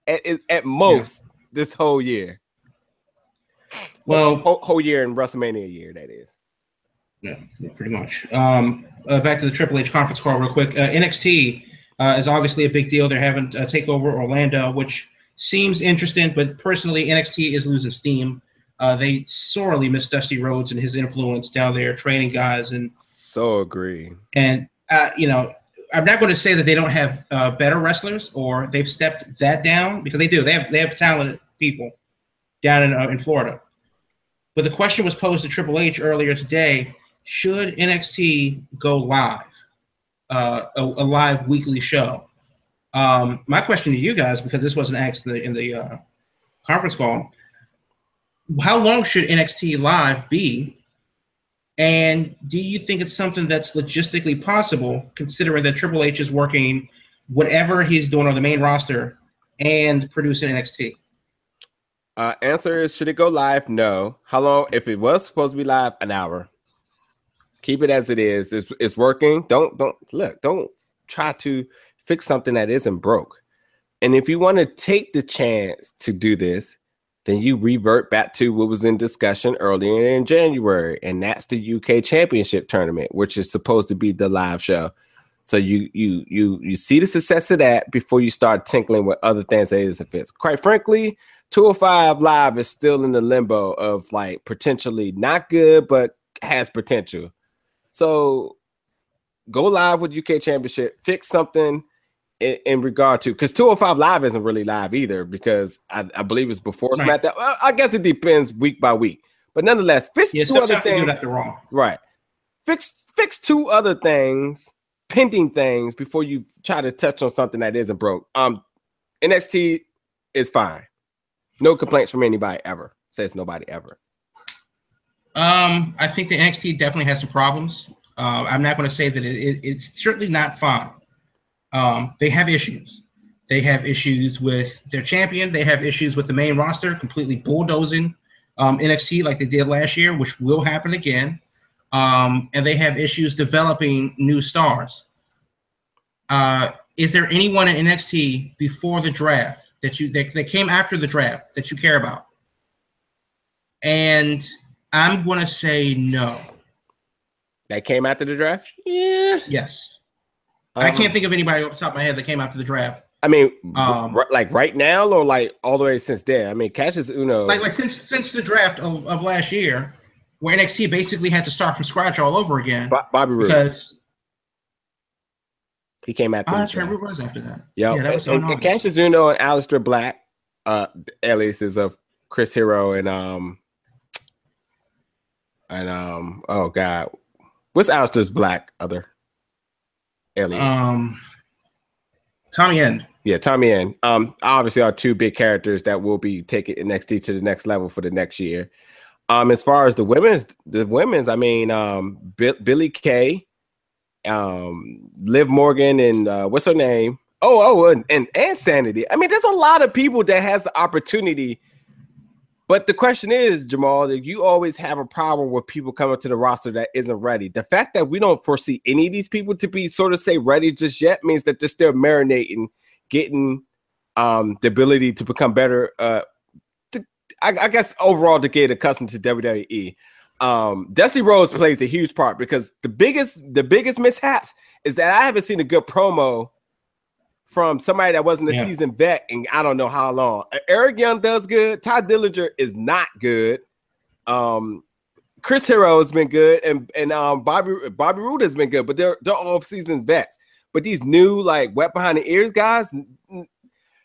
F: at, at- most this whole year.
E: well,
F: Whole, whole year in WrestleMania year, that is.
E: Yeah, yeah, pretty much. Um, uh, back to the Triple H conference call, real quick. Uh, NXT uh, is obviously a big deal. They're having a takeover Orlando, which seems interesting, but personally, NXT is losing steam. Uh, they sorely miss Dusty Rhodes and his influence down there, training guys, and
F: So agree.
E: and uh, you know, I'm not going to say that they don't have uh, better wrestlers or they've stepped that down because they do. They have they have talented people down in uh, in Florida. But the question was posed to Triple H earlier today: Should NXT go live, uh, a, a live weekly show? Um, my question to you guys, because this wasn't asked in the, in the uh, conference call, how long should NXT live be? And do you think it's something that's logistically possible, considering that Triple H is working whatever he's doing on the main roster and producing NXT?
F: Uh, answer is should it go live? No. How long? If it was supposed to be live, an hour. Keep it as it is. It's it's working. Don't don't look. Don't try to fix something that isn't broke. And if you want to take the chance to do this, then you revert back to what was in discussion earlier in January, and that's the UK Championship tournament, which is supposed to be the live show. So you you you you see the success of that before you start tinkling with other things that is fit. Quite frankly, 205 Live is still in the limbo of like potentially not good, but has potential. So go live with UK Championship, fix something in, in regard to because 205 Live isn't really live either because I, I believe it's before
E: Right.
F: SmackDown. Well, I guess it depends week by week, but nonetheless, fix
E: Yeah,
F: two other
E: sometimes they do
F: things. Right. Fix fix two other things, pending things before you try to touch on something that isn't broke. Um NXT is fine. No complaints from anybody ever. Says nobody ever.
E: Um, I think the NXT definitely has some problems. Uh, I'm not going to say that it, it, it's certainly not fine. Um, they have issues. They have issues with their champion. They have issues with the main roster completely bulldozing um, NXT like they did last year, which will happen again. Um, and they have issues developing new stars. Uh, is there anyone in NXT before the draft that you that, that came after the draft that you care about? And I'm going to say no.
F: That came after the draft? Yeah.
E: Yes. I
F: Um,
E: can't think of anybody off the top of my head that came after the draft.
F: I mean,
E: Um,
F: r- like right now or like all the way since then? I mean, Kassius Ohno.
E: Like like since since the draft of, of last year, where NXT basically had to start from scratch all over again
F: Bo- Bobby Roode.
E: because
F: He came after.
E: Oh, that's right.
F: so.
E: Who was after that?
F: Yep.
E: Yeah, that was on
F: and, and Kassius Ohno and Aleister Black, uh, aliases of Chris Hero and um and um oh god, what's Aleister's Black other alias?
E: Um, Tommy End.
F: yeah, Tommy and um obviously are two big characters that will be taking NXT to the next level for the next year. Um, as far as the women's, the women's, I mean, um, Bi- Billie Kay, um, Liv Morgan, and uh, what's her name? Oh, oh, and, and and Sanity. I mean, there's a lot of people that has the opportunity. But the question is, Jamal, that you always have a problem with people coming to the roster that isn't ready. The fact that we don't foresee any of these people to be sort of say ready just yet means that they're still marinating, getting um the ability to become better. Uh, to, I, I guess overall to get accustomed to WWE. Um, Dusty Rhodes plays a huge part because the biggest the biggest mishaps is that I haven't seen a good promo from somebody that wasn't a
E: Yeah.
F: seasoned vet in I don't know how long. Eric Young does good. Todd Dillinger is not good. Um, Chris Hero has been good, and and um Bobby Bobby Roode has been good, but they're they're all seasoned vets. But these new like wet behind the ears guys,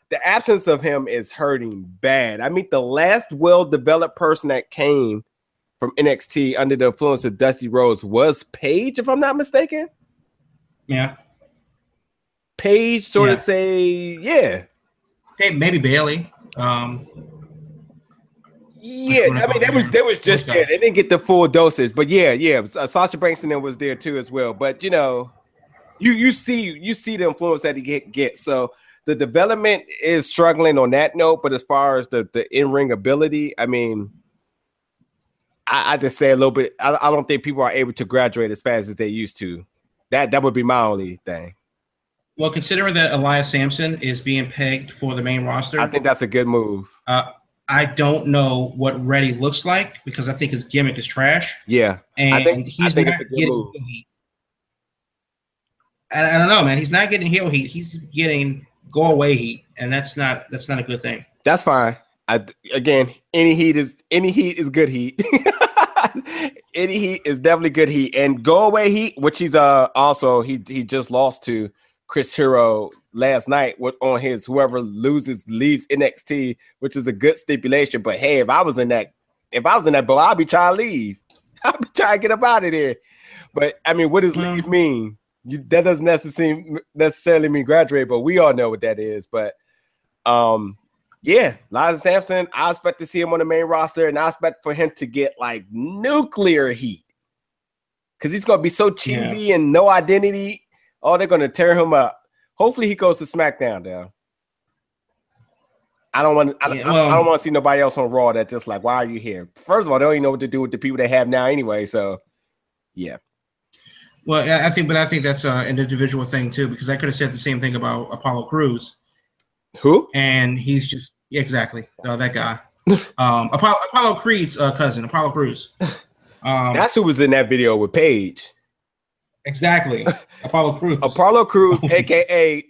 F: the absence of him is hurting bad. I mean, the last well developed person that came from NXT under the influence of Dusty Rhodes was Paige, if I'm not mistaken.
E: Yeah.
F: Paige sort of say, yeah,
E: Hey, maybe Bayley. Um,
F: Yeah, I mean, that was that was just there. They didn't get the full dosage, but yeah, yeah. Uh, Sasha Bankston then was there too as well. But you know, you you see you see the influence that he get get. So the development is struggling on that note. But as far as the the in ring ability, I mean, I, I just say a little bit. I, I don't think people are able to graduate as fast as they used to. That that would be my only thing.
E: Well, considering that Elias Samson is being pegged for the main roster,
F: I think that's a good move.
E: uh, I don't know what Reddy looks like because I think his gimmick is trash,
F: Yeah,
E: and
F: I think- I
E: he's
F: think
E: not
F: it's a good
E: getting
F: move.
E: heat. I, I don't know, man. He's not getting heel heat. He's getting go away heat, and that's not that's not a good thing.
F: That's fine. I again, any heat is any heat is good heat. any heat is definitely good heat. And go away heat, which he's uh also he he just lost to Chris Hero last night with on his whoever loses leaves NXT, which is a good stipulation. But hey, if I was in that, if I was in that boat, I'd be trying to leave. I'd be trying to get up out of there. But I mean, what does
E: Mm.
F: leave mean? You, that doesn't necessarily necessarily mean graduate, but we all know what that is. But um, yeah, Elias Samson, I expect to see him on the main roster, and I expect for him to get like nuclear heat because he's gonna be so cheesy and no identity. Oh, they're gonna tear him up. Hopefully, he goes to SmackDown. Now, I don't want. I,
E: Yeah, well-
F: I don't want to see nobody else on Raw that just like, why are you here? First of all, they don't even know what to do with the people they have now anyway. So, yeah,
E: Well, I I think, but I think that's uh, an individual thing too because I could have said the same thing about Apollo Crews,
F: who?
E: and he's just yeah, exactly uh, that guy. um, Apollo Apollo Creed's uh, cousin, Apollo Crews. Um,
F: That's who was in that video with Paige.
E: Exactly Apollo Crews.
F: Apollo Crews, aka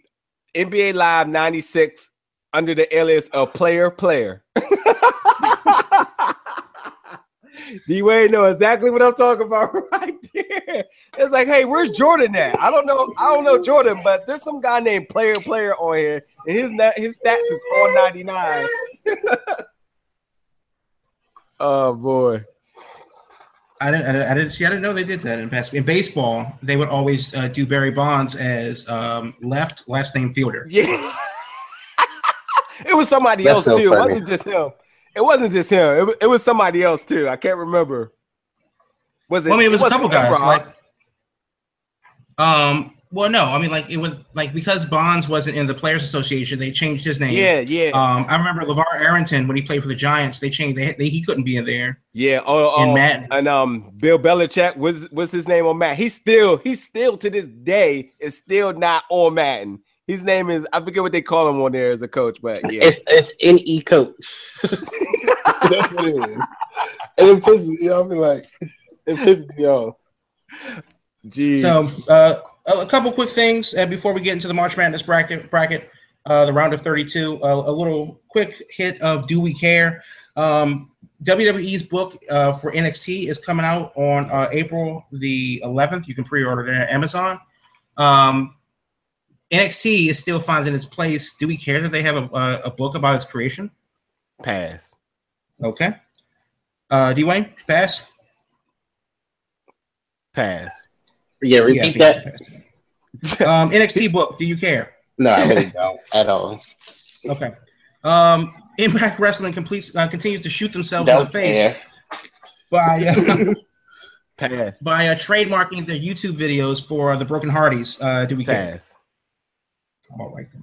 F: NBA Live 96, under the alias of Player Player. D Wade know exactly what I'm talking about right there. It's like, hey, where's Jordan at? I don't know. I don't know Jordan, but there's some guy named Player Player on here, and his his stats is all 99. oh boy.
E: I didn't, I didn't, see. I didn't know they did that in past. In baseball, they would always uh, do Barry Bonds as um, left last name fielder.
F: Yeah. it was somebody
G: That's
F: else
G: so
F: too. It wasn't just him. It wasn't just him. It, it was somebody else too. I can't remember. Was it?
E: Well, I mean, it was a couple guys. Like, um, well, no, I mean, like it was like because Bonds wasn't in the Players Association, they changed his name.
F: yeah, yeah,
E: Um, I remember LaVar Arrington when he played for the Giants. They changed. They, they he couldn't be in there.
F: yeah. Oh, oh,
E: and Madden.
F: and um, Bill Belichick was was his name on Madden. He's still he's still to this day is still not on Madden. His name is I forget what they call him on there as a coach, but yeah.
G: It's it's NE coach. That's what it is. And it pisses me off. Like it pisses me off.
F: Jeez.
E: So, uh, a, a couple quick things uh, before we get into the March Madness bracket. Bracket, uh, the round of 32. Uh, a little quick hit of Do We Care? Um, WWE's book uh, for NXT is coming out on uh, April the 11th. You can pre-order it at Amazon. Um, NXT is still finding its place. Do we care that they have a, a, a book about its creation?
F: Pass.
E: Okay. Uh, Dwayne, pass.
F: Pass.
G: Yeah,
E: Yeah,
G: repeat
E: I think
G: that.
E: um, NXT book. Do you care?
G: No, I really don't at all.
E: Okay. Um, Impact Wrestling completes uh, continues to shoot themselves in
G: Don't
E: the face
G: care.
E: by uh, by uh, trademarking their YouTube videos for the Broken Hardys. Uh, do we care?
F: Pass.
E: All right then.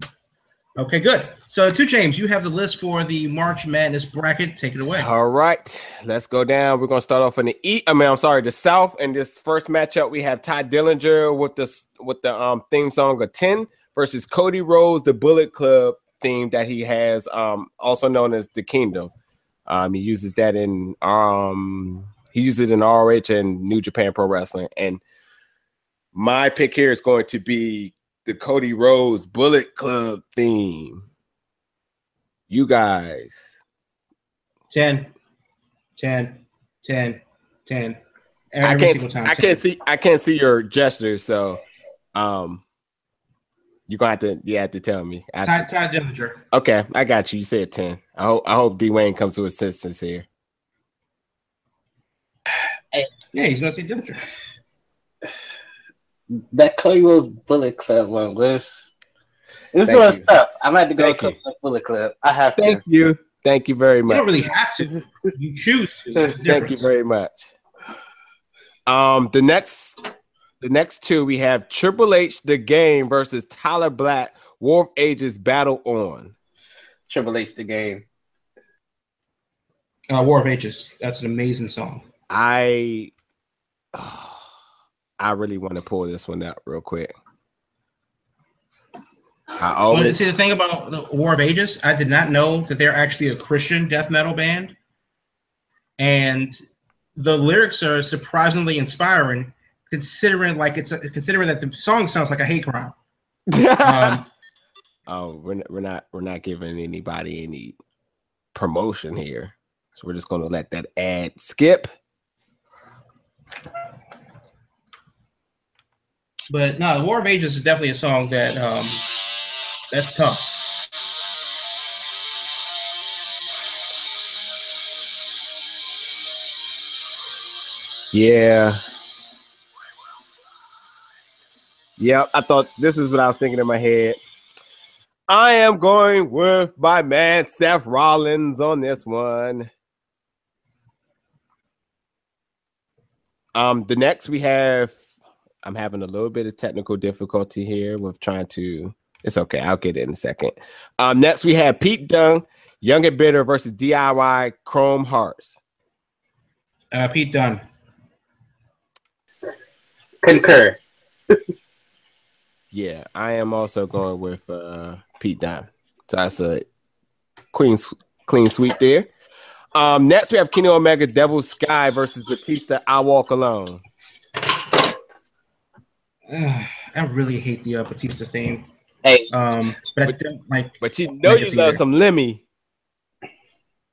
E: Okay, good. So, two James, you have the list for the March Madness bracket. Take it away.
F: All right, let's go down. We're gonna start off in the east. I mean, I'm sorry, the south. And this first matchup, we have Tye Dillinger with the with the um theme song of 10 versus Cody Rhodes, the Bullet Club theme that he has, um, also known as the Kingdom. Um, he uses that in um he uses it in RH and New Japan Pro Wrestling. And my pick here is going to be the Cody Rhodes Bullet Club theme. You guys.
E: 10, 10, 10, 10.
F: I
E: Every single
F: can't.
E: time.
F: I
E: 10.
F: can't see. I can't see your gestures. So, um, you're gonna have to. You have to tell me. I-
E: Ty, Tye Dillinger.
F: okay, I got you. You said ten. I hope. I hope Dwayne comes to assistance here.
E: Yeah, he's gonna say Dillinger.
G: That Cody Rhodes Bullet Club one was. This
F: Thank
G: was
F: you.
G: tough. I might have to go
F: Thank
G: Cody
F: you.
G: Bullet Club. I have
F: Thank
G: to.
F: Thank you. Thank you very much.
E: You don't really have to. You choose to.
F: Thank you very much. Um, the next, the next two we have Triple H the Game versus Tyler Black. War of Ages battle on.
G: Triple H the game.
E: Uh, War of Ages. That's an amazing song.
F: I, I really want to pull this one out real quick. I
E: Well,
F: always
E: see, the thing about the War of Ages, I did not know that they're actually a Christian death metal band, and the lyrics are surprisingly inspiring, considering like it's considering that the song sounds like a hate crime. Um,
F: oh, we're not, we're not we're not giving anybody any promotion here, so we're just gonna let that ad skip.
E: But no, the War of Ages is definitely a song that um, that's tough.
F: Yeah. Yep, I thought this is what I was thinking in my head. I am going with my man Seth Rollins on this one. Um, the next we have I'm having a little bit of technical difficulty here with trying to it's okay, I'll get it in a second. Um, next we have Pete Dunne, Young and Bitter versus DIY Chrome Hearts.
E: Uh, Pete Dunne.
G: Concur.
F: Yeah, I am also going with uh Pete Dunne. So that's a clean clean sweep there. Um, next we have Kenny Omega, Devil Sky versus Batista. I Walk Alone.
E: Ugh, I really hate the uh, Batista theme,
G: Hey,
E: um, but I don't like.
F: But you know you love
E: there.
F: some Lemmy.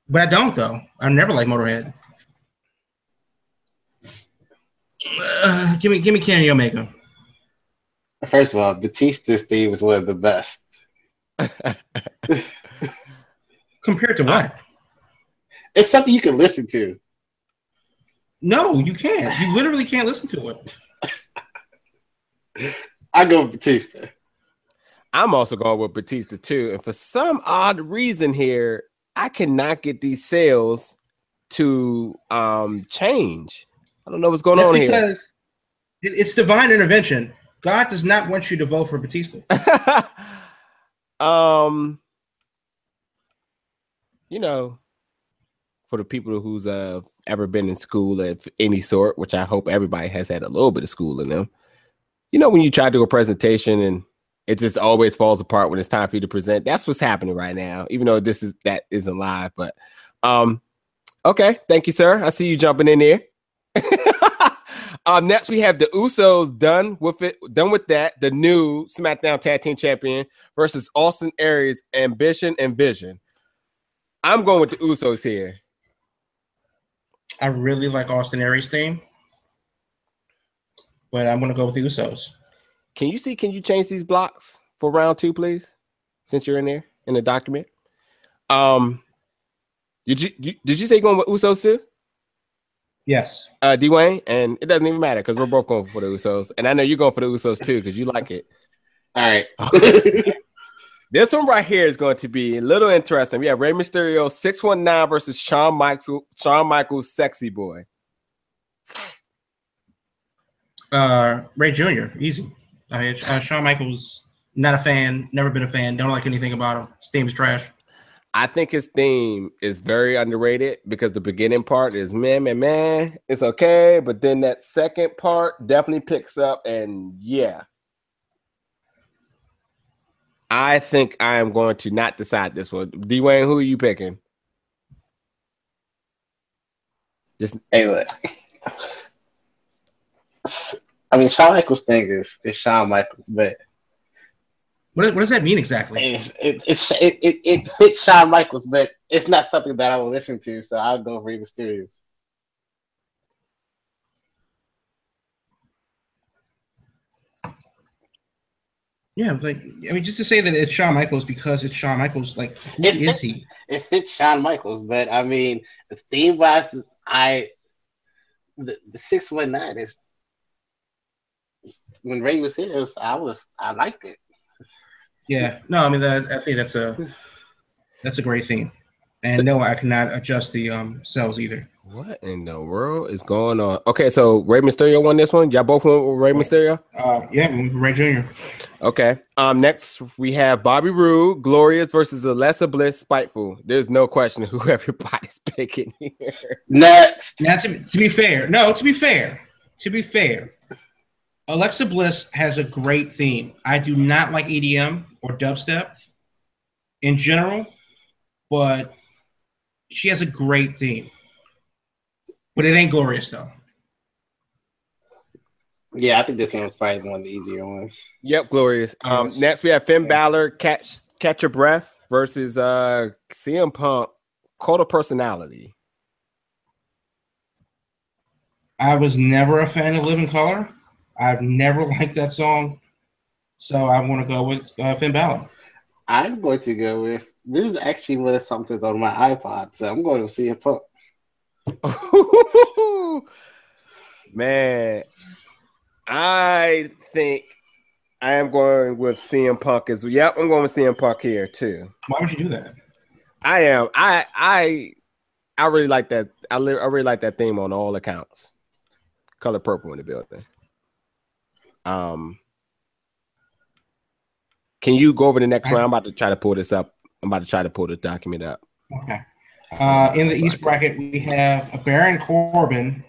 E: But I don't though. I never like Motorhead. Uh, give me, give me Kenny Omega.
G: first of all, Batista's theme was one of the best.
E: Compared to what?
G: It's something you can listen to.
E: No, you can't. You literally can't listen to it.
G: I go with Batista.
F: I'm also going with Batista too. And for some odd reason here, I cannot get these sales to um change. I don't know what's going
E: That's
F: on here.
E: because it- it's divine intervention. God does not want you to vote for Batista.
F: um you know for the people who's uh ever been in school of any sort which i hope everybody has had a little bit of school in them you know when you try to do a presentation and it just always falls apart when it's time for you to present that's what's happening right now even though this is that isn't live but um okay thank you sir i see you jumping in there um, next we have the Usos done with it, done with that. The new SmackDown Tag Team Champion versus Austin Aries, Ambition and Vision. I'm going with the Usos here.
E: I really like Austin Aries theme, but I'm gonna go with the Usos.
F: Can you see? Can you change these blocks for round two, please? Since you're in there in the document. Um, did you, you did you say going with Usos too?
E: Yes.
F: Uh, Dwayne, and it doesn't even matter because we're both going for the Usos, and I know you're going for the Usos too because you like it.
G: All right.
F: This one right here is going to be a little interesting. We have Rey Mysterio 619 versus Shawn Michaels, Shawn Michaels, sexy boy.
E: Uh, Rey Jr. Easy. Uh, uh, Shawn Michaels, not a fan. Never been a fan. Don't like anything about him. His team's trash.
F: I think his theme is very underrated because the beginning part is man, man, man, it's okay, but then that second part definitely picks up, and yeah, I think I am going to not decide this one. Dwayne, who are you picking? Just
G: Hey, look. I mean, Shawn Michaels' thing is is Shawn Michaels, but
E: What, what does that mean exactly?
G: it's it, it's it, it, it fits Shawn Michaels, but it's not something that I will listen to. So I'll go for Rey Mysterio.
E: Yeah, like I mean, just to say that it's Shawn Michaels because it's Shawn Michaels. Like, who
G: It
E: is
G: fits-
E: he?
G: It fits Shawn Michaels, but I mean, the theme wise, I the the six one nine is when Rey was here. It was, I was I liked it.
E: Yeah, no, I mean, that, I think that's a that's a great theme. And no, I cannot adjust the um cells either.
F: what in the world is going on? Okay, so Rey Mysterio won this one. Y'all both won with Rey Mysterio.
E: Uh, yeah, Rey Jr.
F: Okay. Um. Next, we have Bobby Roode, Glorious versus Alexa Bliss, Spiteful. There's no question who everybody's picking here.
G: Next,
E: Now, to, to be fair, no, to be fair, to be fair, Alexa Bliss has a great theme. I do not like EDM or dubstep in general, but she has a great theme. But it ain't glorious though.
G: yeah, I think this one was probably one of the easier ones.
F: Yep, Glorious. Um.
E: Yes.
F: Next, we have Finn
E: Yeah.
F: Balor, catch catch your breath versus uh CM Punk, Cult of Personality.
E: I was never a fan of Living Colour. I've never liked that song, so I want to go with uh, Finn Balor.
G: I'm going to go with this is actually one of something's on my iPod, so I'm going to see a Punk.
F: Man, I think I am going with CM Punk as well. Yep, I'm going with CM Punk here too.
E: Why would you do that?
F: I am. I I I really like that. I, li- I really like that theme on all accounts. Color purple in the building. Um, can you go over the next round? I'm about to try to pull this up. I'm about to try to pull the document up.
E: Okay. Uh, in the East bracket, we have Baron Corbin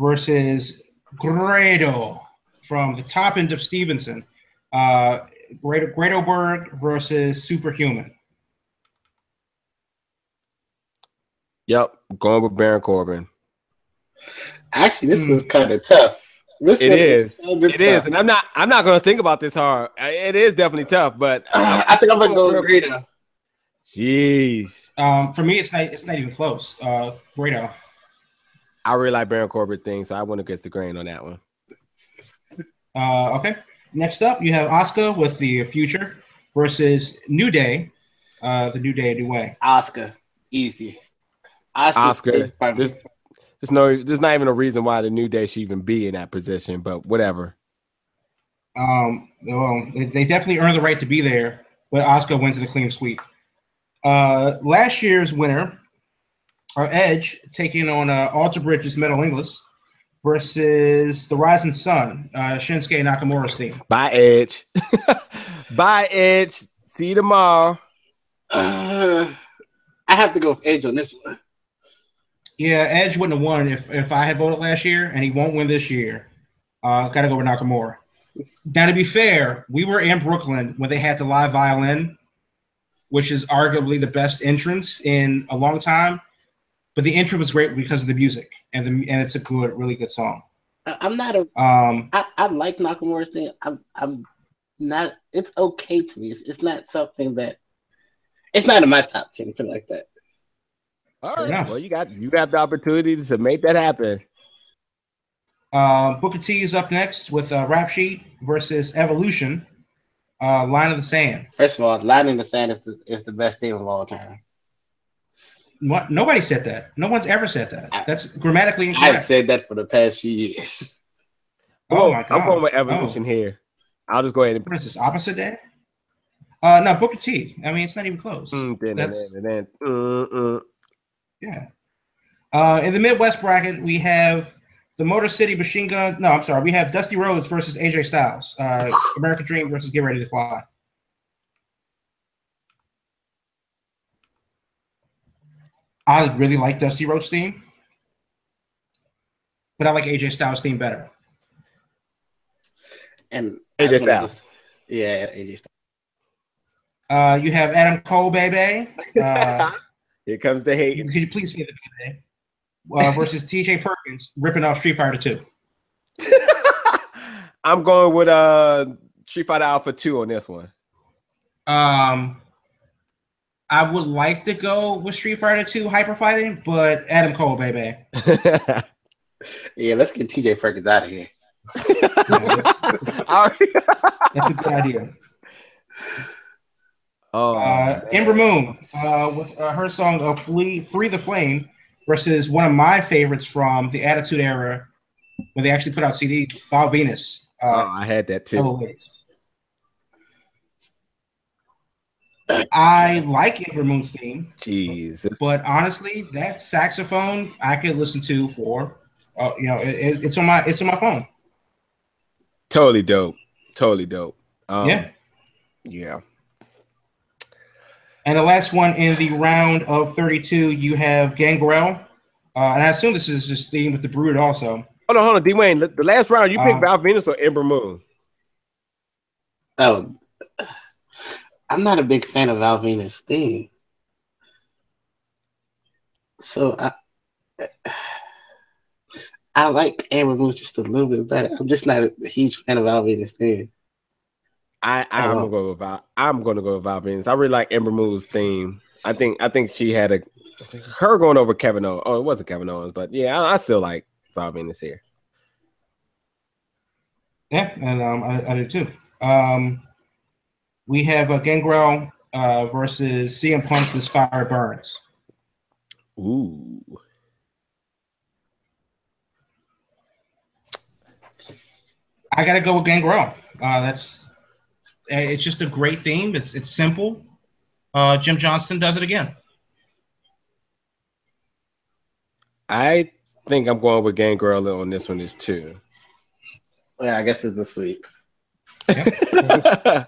E: versus Grado from the top end of Stevenston. Uh, Grado, Gradoberg versus Superhuman.
F: Yep, going with Baron Corbin.
G: Actually, this
E: Hmm.
G: was kind of tough. This
F: It
G: one
F: is.
G: was a little bit
F: It is, and I'm not. I'm not going to think about this hard. It is definitely tough, but
G: Uh, I think I'm gonna go with Grado.
F: jeez,
E: Um, for me, it's not. It's not even close. Uh, Grado.
F: I really like Baron Corbin thing, so I went against the grain on that one.
E: Uh, okay. Next up, you have Oscar with the Future versus New Day. Uh, the New Day, New Way.
G: Oscar, easy. Oscar,
F: Oscar, this- There's no. There's not even a reason why the New Day should even be in that position, but whatever.
E: Um, well, they, they definitely earned the right to be there, but Oscar wins in a clean sweep. Uh, last year's winner, our Edge, taking on uh, Alter Bridge's Metal English versus the Rising Sun, uh, Shinsuke Nakamura's team.
F: Bye, Edge. Bye, Edge. See you tomorrow.
G: Uh, I have to go with Edge on this one.
E: Yeah, Edge wouldn't have won if, if I had voted last year, and he won't win this year. Uh, Got to go with Nakamura. Now, to be fair, we were in Brooklyn when they had the live violin, which is arguably the best entrance in a long time. But the intro was great because of the music, and the and it's a good, really good song.
G: I'm not a.
E: Um,
G: I, I like Nakamura's thing. I'm. I'm not. It's okay to me. It's, it's not something that. It's not in my top ten. Put like that.
F: All
E: Fair enough.
F: Well, you got you got the opportunity to make that happen.
E: uh, Booker T is up next with uh, Rap Sheet versus Evolution. uh, Line of the Sand.
G: First of all, Line in the Sand is the is the best theme of all time.
E: What? Nobody said that. No one's ever said that.
G: I-
E: That's grammatically incorrect.
G: I've said that for the past few years.
E: Oh
F: Oh,
E: my
F: I'm going with evolution here. I'll just go ahead and.
E: What is this? Opposite day? Uh, no, Booker T. I mean, it's not even close.
F: Mm, dun, dun,
E: That's-
F: mm, mm.
E: Yeah. Uh, in the Midwest bracket, we have the Motor City Machine Gun. No, I'm sorry. We have Dusty Rhodes versus AJ Styles. Uh, American Dream versus Get Ready to Fly. I really like Dusty Rhodes' theme, but I like AJ Styles' theme better.
G: And
F: AJ Styles.
G: Yeah, AJ Styles.
E: Uh, you have Adam Cole, baby. Uh,
F: Here comes the hate.
E: could you please say the baby? Uh, versus TJ Perkins ripping off Street Fighter 2.
F: I'm going with uh Street Fighter Alpha 2 on this one.
E: Um, I would like to go with Street Fighter 2 Hyper Fighting, but Adam Cole, baby.
G: Yeah, let's get TJ Perkins out of here.
F: Alright.
E: That's a good idea.
F: Oh,
E: Uh, Ember Moon uh, with uh, her song of Flee, Free the Flame versus one of my favorites from the Attitude Era when they actually put out CD, Val Venis.
F: oh,
E: Uh,
F: I had that too.
E: I like Ember Moon's theme,
F: Jesus.
E: but honestly, that saxophone I could listen to for, uh, you know, it, it's it's on my it's on my phone.
F: Totally dope. Totally dope. Um,
E: Yeah.
F: Yeah.
E: And the last one in the round of 32, you have Gangrel. Uh, and I assume this is just theme with the Brood also.
F: Hold on, hold on. Dwayne. The last round you picked
E: Uh,
F: Val Venis or Ember Moon?
G: Oh, I'm not a big fan of Val Venis' theme. So I, I like Ember Moon just a little bit better. I'm just not a huge fan of Val Venis' theme.
F: I, I'm gonna go with Val. I'm gonna go with Val Venis. I really like Ember Moon's theme. I think I think she had a her going over Kevin Owens. Oh, it wasn't Kevin Owens, but yeah, I, I still like Val Venis here.
E: Yeah, and um, I, I do too. Um, we have uh, Gangrel uh, versus CM Punk, This Fire Burns.
F: Ooh.
E: I got to go with Gangrel. Uh, that's it's just a great theme. It's it's simple. Uh, Jim Johnston does it again.
F: I think I'm going with Gangrel on this one is too.
G: Yeah, I guess it's a sweep.
F: Let's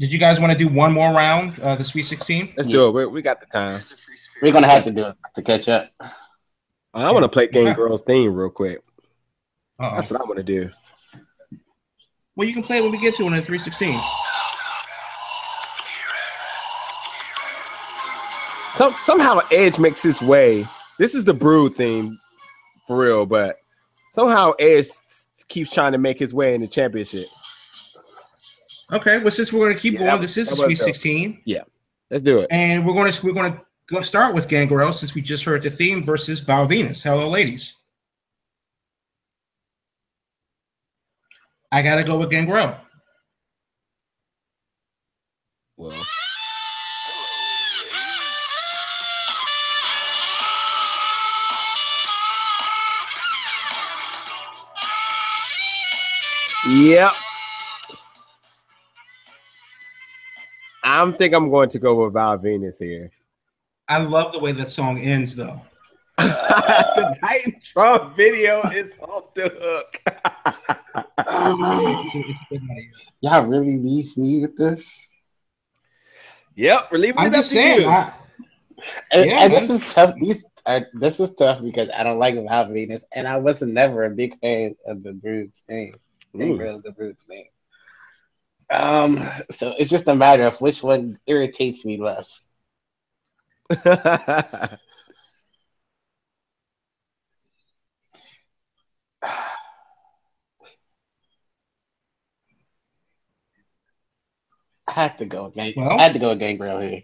E: Did you guys want to do one more round, uh, the Sweet 16?
F: Let's do it. We, we got the time.
G: We're gonna have to do it to catch up.
F: I want to play Gangrel's theme real quick.
E: Uh-oh.
F: That's what I want to do.
E: Well, you can play when we get to it in 316.
F: Some somehow Edge makes his way. This is the Brood theme for real, but somehow Edge keeps trying to make his way in the championship.
E: Okay, well, since we're going to keep
F: Yeah,
E: going, this is Sweet
F: was dope.
E: 16,
F: Let's do it.
E: and we're going to we're going to start with Gangrel since we just heard the theme versus Val Venis. Hello, ladies. I got to go with Gangrel.
F: Well, yep. I'm think I'm going to go with Val Venis here.
E: I love the way that song ends, though.
F: the Titantron video is off the hook.
E: It's a- it's a good idea.
G: Y'all really leave me with this?
F: yep, we're leaving
E: I'm
F: it up
E: just
F: to
E: saying.
F: you.
E: I,
G: And,
E: Yeah,
G: and this is tough. These are this is tough because I don't like Val Venis, and I was never a big fan of the Brood's thing.
F: Ooh.
G: Gangrel, the Brood's thing. Um, so it's just a matter of which one irritates me less. I had to go. Gang-
E: Well-
G: I had to go with Gangrel here.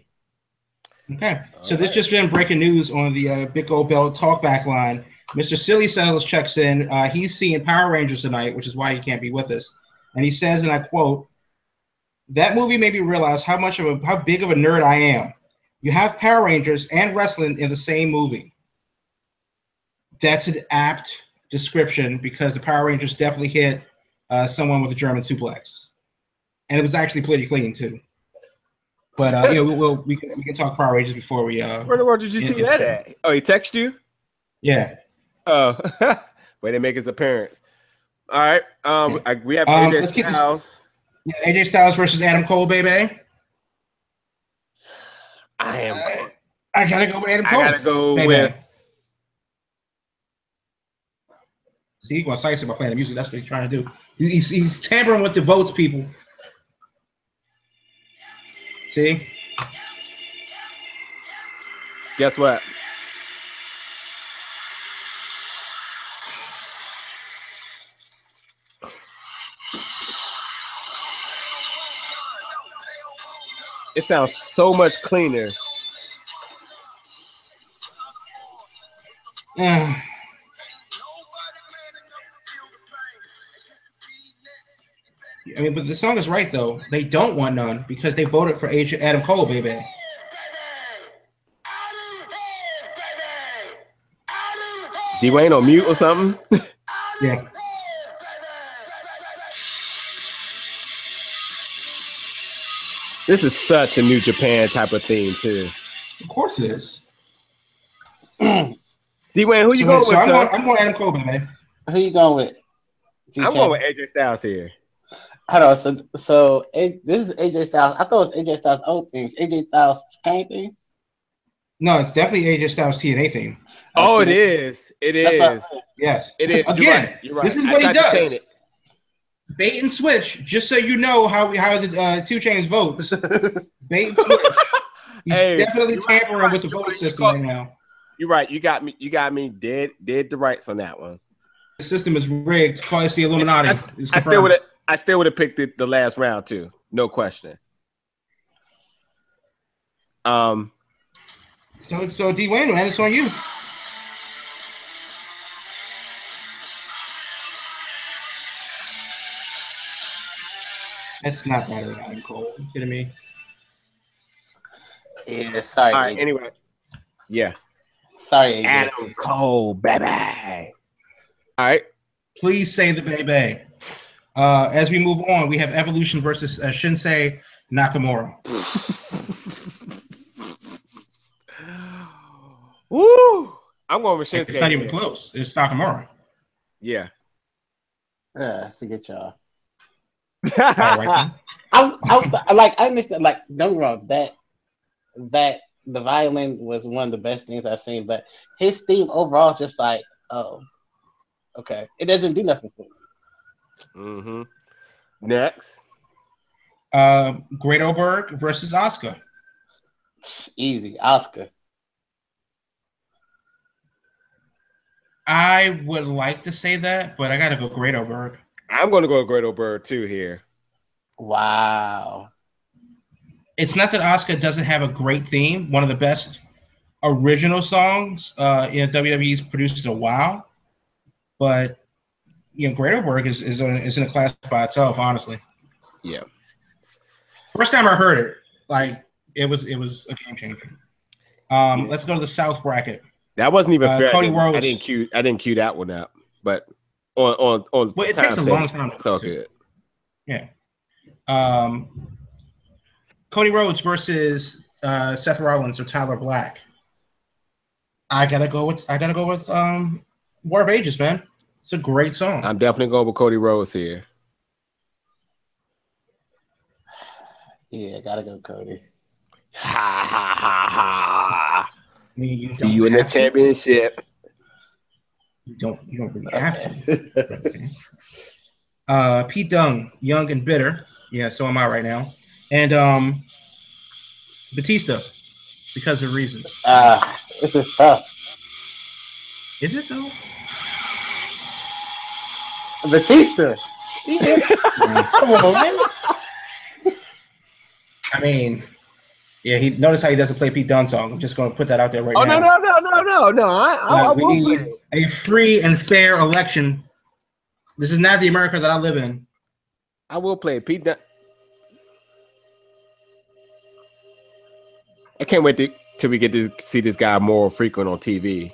E: Okay, so this just been breaking news on the uh, Big Gold Belt talkback line. Mr. Silly Settles checks in. Uh, he's seeing Power Rangers tonight, which is why he can't be with us. And he says, and I quote, That movie made me realize how much of a how big of a nerd I am. You have Power Rangers and wrestling in the same movie. That's an apt description because the Power Rangers definitely hit uh, someone with a German suplex, and it was actually pretty clean too. But uh, yeah, we'll, we'll we can we can talk Power Rangers before we uh
F: Where the world did you see that at? Oh, he text you?
E: yeah.
F: Oh, way to make his appearance. All right. Um, I, we have
E: Um,
F: AJ
E: this-
F: Styles.
E: yeah AJ Styles versus Adam Cole, baby.
F: I am.
E: Uh, I gotta go with Adam Cole.
F: I gotta go
E: baby.
F: with.
E: See, he's going to by playing the music. That's what he's trying to do. He's, he's tampering with the votes, people. See?
F: Guess what? It sounds so much cleaner.
E: Uh, I mean, but the song is right though. They don't want none because they voted for Age Adam Cole, baby.
F: Dwayne on mute or something?
E: Yeah.
F: This is such a New Japan type of theme too.
E: Of course it is.
F: Dwayne, who you
E: So,
F: going
E: so
F: with?
E: I'm, going, I'm going Adam Cole, baby.
G: Who you going with?
F: I'm going with AJ Styles here.
G: Hold on. So, so A- this is AJ Styles. I thought it was AJ Styles' old thing. It's AJ Styles' Kane thing.
E: No, it's definitely AJ Styles TNA theme.
F: Oh, it
G: Okay.
F: is. It
G: That's
F: is.
G: what-
E: Yes.
F: It is. You're
E: Again,
F: right. You're right.
E: this is
F: I
E: what he does.
F: change.
E: Bait and switch, just so you know how we how the uh, two chains votes. Bait and switch. He's
F: Hey,
E: definitely
F: you're right,
E: tampering
F: you're
E: with the voting system right now.
F: You're right. You got me. You got me dead. Dead the rights on that one.
E: The system is rigged. Call it the Illuminati.
F: I,
E: It's
F: I still
E: confirmed.
F: would have. I still would have picked it the last round too. No question. Um.
E: So, so Dwayne, man, it's on you. That's not better than Adam Cole. You kidding me?
G: Yeah, sorry.
F: All right. Anyway. Yeah.
G: Sorry, AJ.
F: Adam Cole, baby. All right.
E: Please say the baby. Uh, as we move on, we have Evolution versus uh, Shinsuke Nakamura.
F: Woo! I'm going with Shinsuke.
E: It's not even
F: here.
E: close. It's Nakamura.
F: Yeah.
G: Uh, forget y'all.
E: All right, then.
G: I, I like, I understand. Like, don't get me wrong. That that the violin was one of the best things I've seen, but his theme overall is just like, oh, okay, it doesn't do nothing for me.
F: Mm-hmm. Next.
E: Uh, Great Oberg versus Oscar.
G: Easy, Oscar.
E: I would like to say that, but I gotta go Great Oberg.
F: I'm going to go with Great Bird too here.
G: Wow.
E: It's not that Oscar doesn't have a great theme. One of the best original songs uh, in WWE's produced in a while, but you know, Great Oberg is is, in- is in a class by itself. Honestly,
F: Yeah.
E: first time I heard it, like it was it was a game changer. Um, let's go to the South bracket.
F: That wasn't even
E: Uh,
F: fair. I
E: Cody
F: didn't, I didn't cue. I didn't cue that one up. But on on on.
E: Well, it takes a long time.
F: It's all good.
E: Yeah. Um, Cody Rhodes versus uh, Seth Rollins or Tyler Black. I gotta go with I gotta go with um, War of Ages, man. It's a great song.
F: I'm definitely going with Cody Rhodes here.
G: Yeah, gotta go, Cody.
F: Ha ha ha ha.
E: I you
F: See you in the
E: have to.
F: championship.
E: You don't you don't really have to.
G: Okay.
E: Okay. Uh, Pete Dunne, Young and Bitter. Yeah, so am I right now. And um, Batista, because of reasons.
G: Ah, this is tough.
E: Is it though?
G: Batista. Come on, man.
E: I mean, yeah, he notice how he doesn't play Pete Dunne song. I'm just going to put that out there right
F: oh,
E: now.
F: Oh no no no no no no! I, no, I
E: we need a free and fair election. This is not the America that I live in.
F: I will play Pete Dunne. I can't wait to, till we get to see this guy more frequent on TV.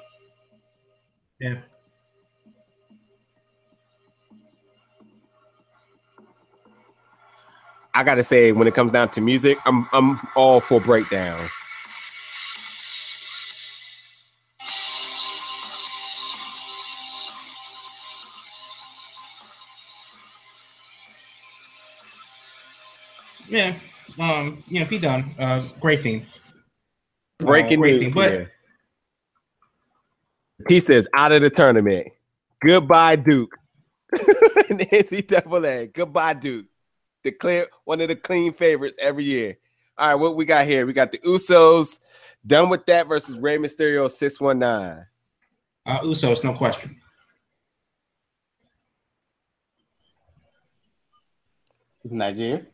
E: Yeah.
F: I gotta say, when it comes down to music, I'm I'm all for breakdowns.
E: Yeah. Um, yeah, Pete Dunne, Uh great theme.
F: Breaking
E: Uh, great
F: news
E: theme. But.
F: He says out of the tournament. Goodbye, Duke. and NCAA. Goodbye, Duke. The clear one of the clean favorites every year. All right, what we got here? We got the Usos done with that versus Rey Mysterio 619.
E: uh Usos, no question.
G: Nigeria.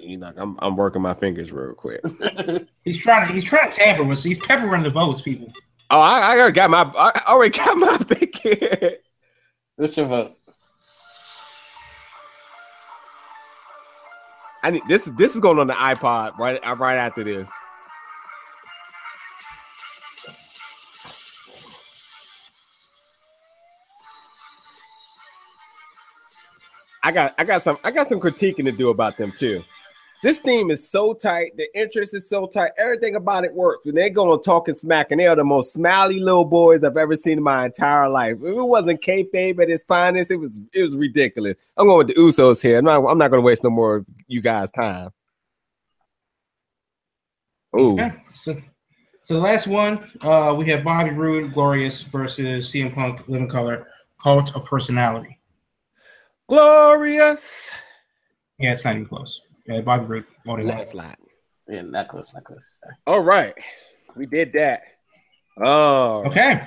F: You know, I'm I'm working my fingers real quick.
E: He's trying to he's trying to tamper with he's peppering the votes, people.
F: Oh, I, I already got my I already got my pick here.
G: What's your vote?
F: I need this. This is going on the iPod right uh, right after this. I got I got some I got some critiquing to do about them too. This theme is so tight, the interest is so tight, everything about it works. When they go on talking smack, and they are the most smiley little boys I've ever seen in my entire life. If it wasn't kayfabe at its finest, it was it was ridiculous. I'm going with the Usos here. I'm not I'm not going to waste no more of you guys' time. Ooh,
E: Yeah. So, so the last one, uh, we have Bobby Roode, Glorious versus CM Punk, Living Colour, Cult of Personality.
F: glorious
E: Yeah, it's not even close. Yeah, Bobby Roode, all day long.
F: landslide.
G: Yeah, necklace, necklace.
F: All right, we did that. Oh,
E: Okay,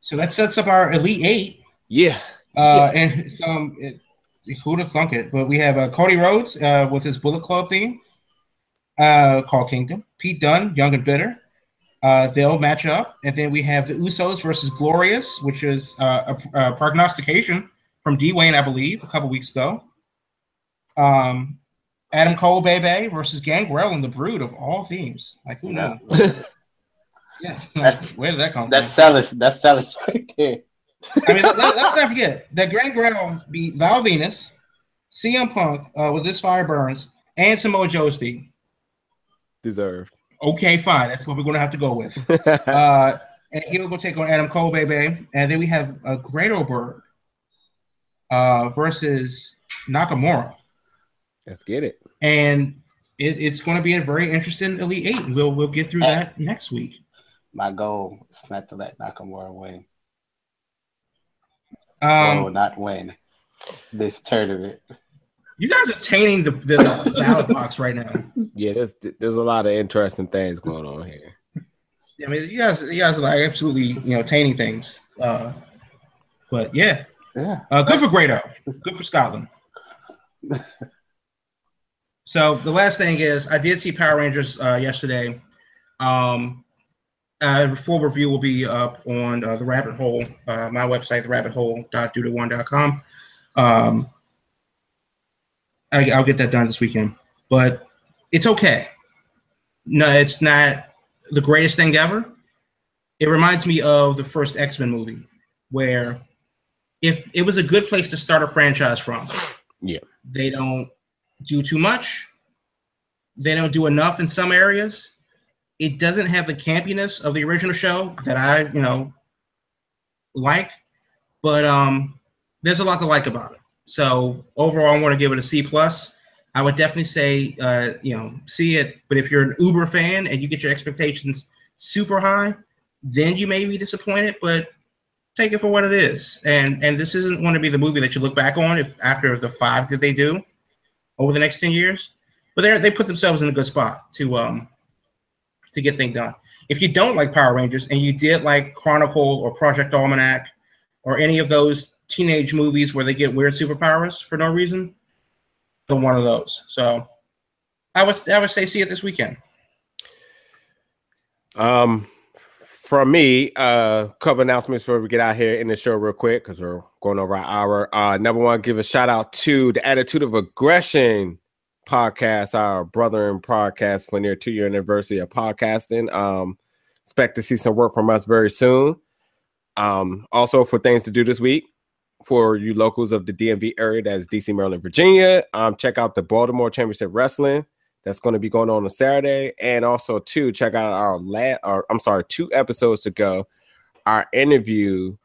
E: so that sets up our Elite Eight.
F: yeah.
E: Uh, and it's, um, it, who'd have thunk it? But we have uh, Cody Rhodes uh, with his Bullet Club theme, uh, called Kingdom. Pete Dunne, Young and Bitter. Uh, they'll match up, and then we have the Usos versus Glorious, which is uh, a, a prognostication from Dwayne, I believe, a couple weeks ago. Um, Adam Cole, Bebe versus Gangrel and the Brood of all themes. Like who knows? Yeah,
G: That's-
E: where does that come
G: That's
E: from?
G: sellers. That's sellers right there.
E: I mean, let, us not forget that Gangrel beat Val Venis, CM Punk uh, with this Fire Burns, and Samoa Joe's theme.
F: Deserved.
E: Okay, fine. That's what we're going to have to go with. Uh, and he'll go take on Adam Cole, baby. And then we have uh, Great Oberg uh, versus Nakamura.
F: Let's get it.
E: And it, it's going to be a very interesting Elite Eight. We'll, we'll get through that next week.
G: My goal is not to let Nakamura win.
E: Um,
G: or not win this tournament.
E: you guys are tainting the, the ballot box right now.
F: Yeah, there's there's a lot of interesting things going on here.
E: I mean, you guys, you guys are like absolutely, you know, tainting things. Uh, but yeah,
G: Yeah.
E: uh, good for Grado, good for Scotland. So the last thing is, I did see Power Rangers uh, yesterday. Um, uh, full review will be up on uh, the Rabbit Hole, uh, my website, therabbithole.duda1.com. Um, I, I'll get that done this weekend, but it's okay. No, it's not the greatest thing ever. It reminds me of the first X Men movie, where if it was a good place to start a franchise from,
F: Yeah.
E: they don't do too much. They don't do enough in some areas. It doesn't have the campiness of the original show that I, you know, like, but um, there's a lot to like about it. So overall, I want to give it a C plus. I would definitely say, uh, you know, see it. But if you're an Uber fan and you get your expectations super high, then you may be disappointed. But take it for what it is. And and this isn't going to be the movie that you look back on if, after the five that they do over the next ten years. But they they put themselves in a good spot to um to get things done. If you don't like Power Rangers and you did like Chronicle or Project Almanac or any of those teenage movies where they get weird superpowers for no reason, the one of those. So I would I would say see it this weekend.
F: Um, from me, uh, couple announcements before we get out here in the show real quick because we're going over our hour. Uh, number one, give a shout out to the attitude of aggression podcast, our brother in podcast for near two year anniversary of podcasting. Um, expect to see some work from us very soon. Um, also for things to do this week for you locals of the DMV area, that's DC, Maryland, Virginia. Um, check out the Baltimore Championship Wrestling that's going to be going on on Saturday, and also two check out our last, or I'm sorry, two episodes ago, our interview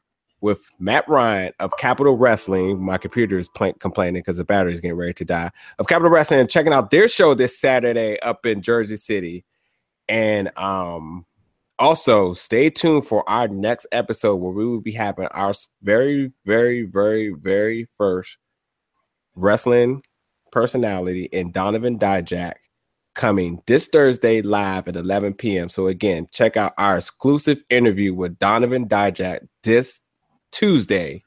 F: with Matt Ryan of Capital Wrestling. My computer is pl- complaining because the battery is getting ready to die. Of Capital Wrestling, and checking out their show this Saturday up in Jersey City, and um also stay tuned for our next episode where we will be having our very, very, very, very first wrestling personality in Donovan Dijak coming this Thursday live at 11 p.m. So again, check out our exclusive interview with Donovan Dijak this Tuesday,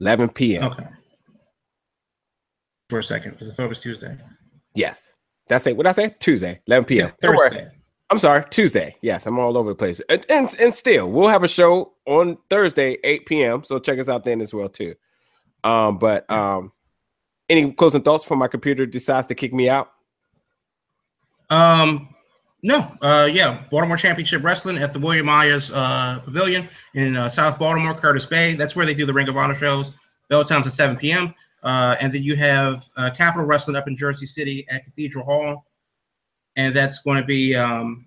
F: 11 p.m.
E: Okay. For a second, because I thought it was Tuesday.
F: Yes. That's it. What did I say? Tuesday, 11 p.m.
E: Yeah, Thursday.
F: I'm sorry, Tuesday. Yes, I'm all over the place. And, and and still, we'll have a show on Thursday, 8 p.m. So check us out then as well too. Um, but um, any closing thoughts before my computer decides to kick me out?
E: Um, no, uh, yeah, Baltimore Championship Wrestling at the William Myers uh, Pavilion in uh, South Baltimore, Curtis Bay. That's where they do the Ring of Honor shows. Bell times at 7 p.m. Uh, and then you have uh, Capital Wrestling up in Jersey City at Cathedral Hall, and that's going to be um,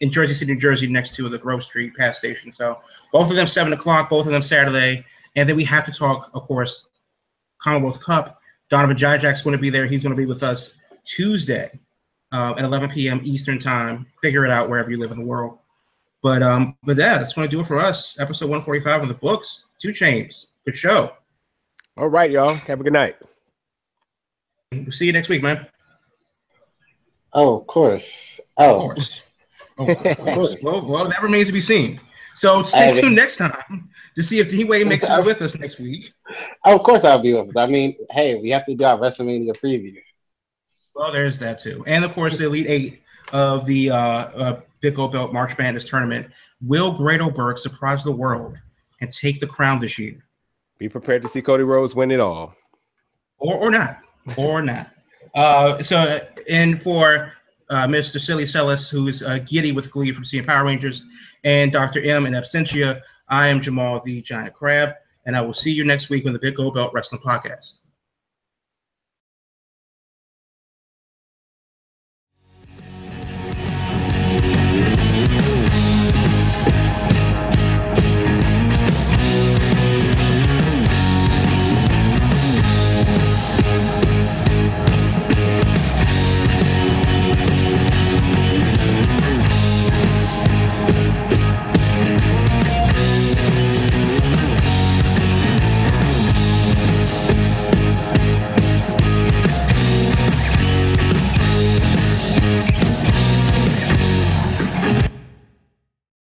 E: in Jersey City, New Jersey, next to the Grove Street PATH Station. So both of them seven o'clock, both of them Saturday, and then we have to talk, of course, Commonwealth Cup. Donovan Dijak's going to be there. He's going to be with us Tuesday uh, at 11 p.m. Eastern Time. Figure it out wherever you live in the world. But um, but yeah, that's going to do it for us. Episode 145 of the books. Two Chains. Good show.
F: All right, y'all. Have a good night.
E: We'll see you next week, man.
G: Oh, of course.
E: Of
G: Oh,
E: course. Oh, of course. well, well, that remains to be seen. So stay
G: I-
E: tuned next time to see if D Wade makes it with us next week.
G: of course I'll be with us. I mean, hey, we have to do our WrestleMania preview.
E: Well, there's that too, and of course the Elite Eight of the uh, uh, Big Gold Belt March Madness tournament. Will Grado Burke surprise the world and take the crown this year,
F: Be prepared to see Cody Rhodes win it all.
E: or or not, or not? Uh, so, and for uh, Mr. Silly Celis, who's uh, giddy with glee from seeing Power Rangers, and Dr. M in absentia, I am Jamal the Giant Crab, and I will see you next week on the Big Gold Belt Wrestling Podcast.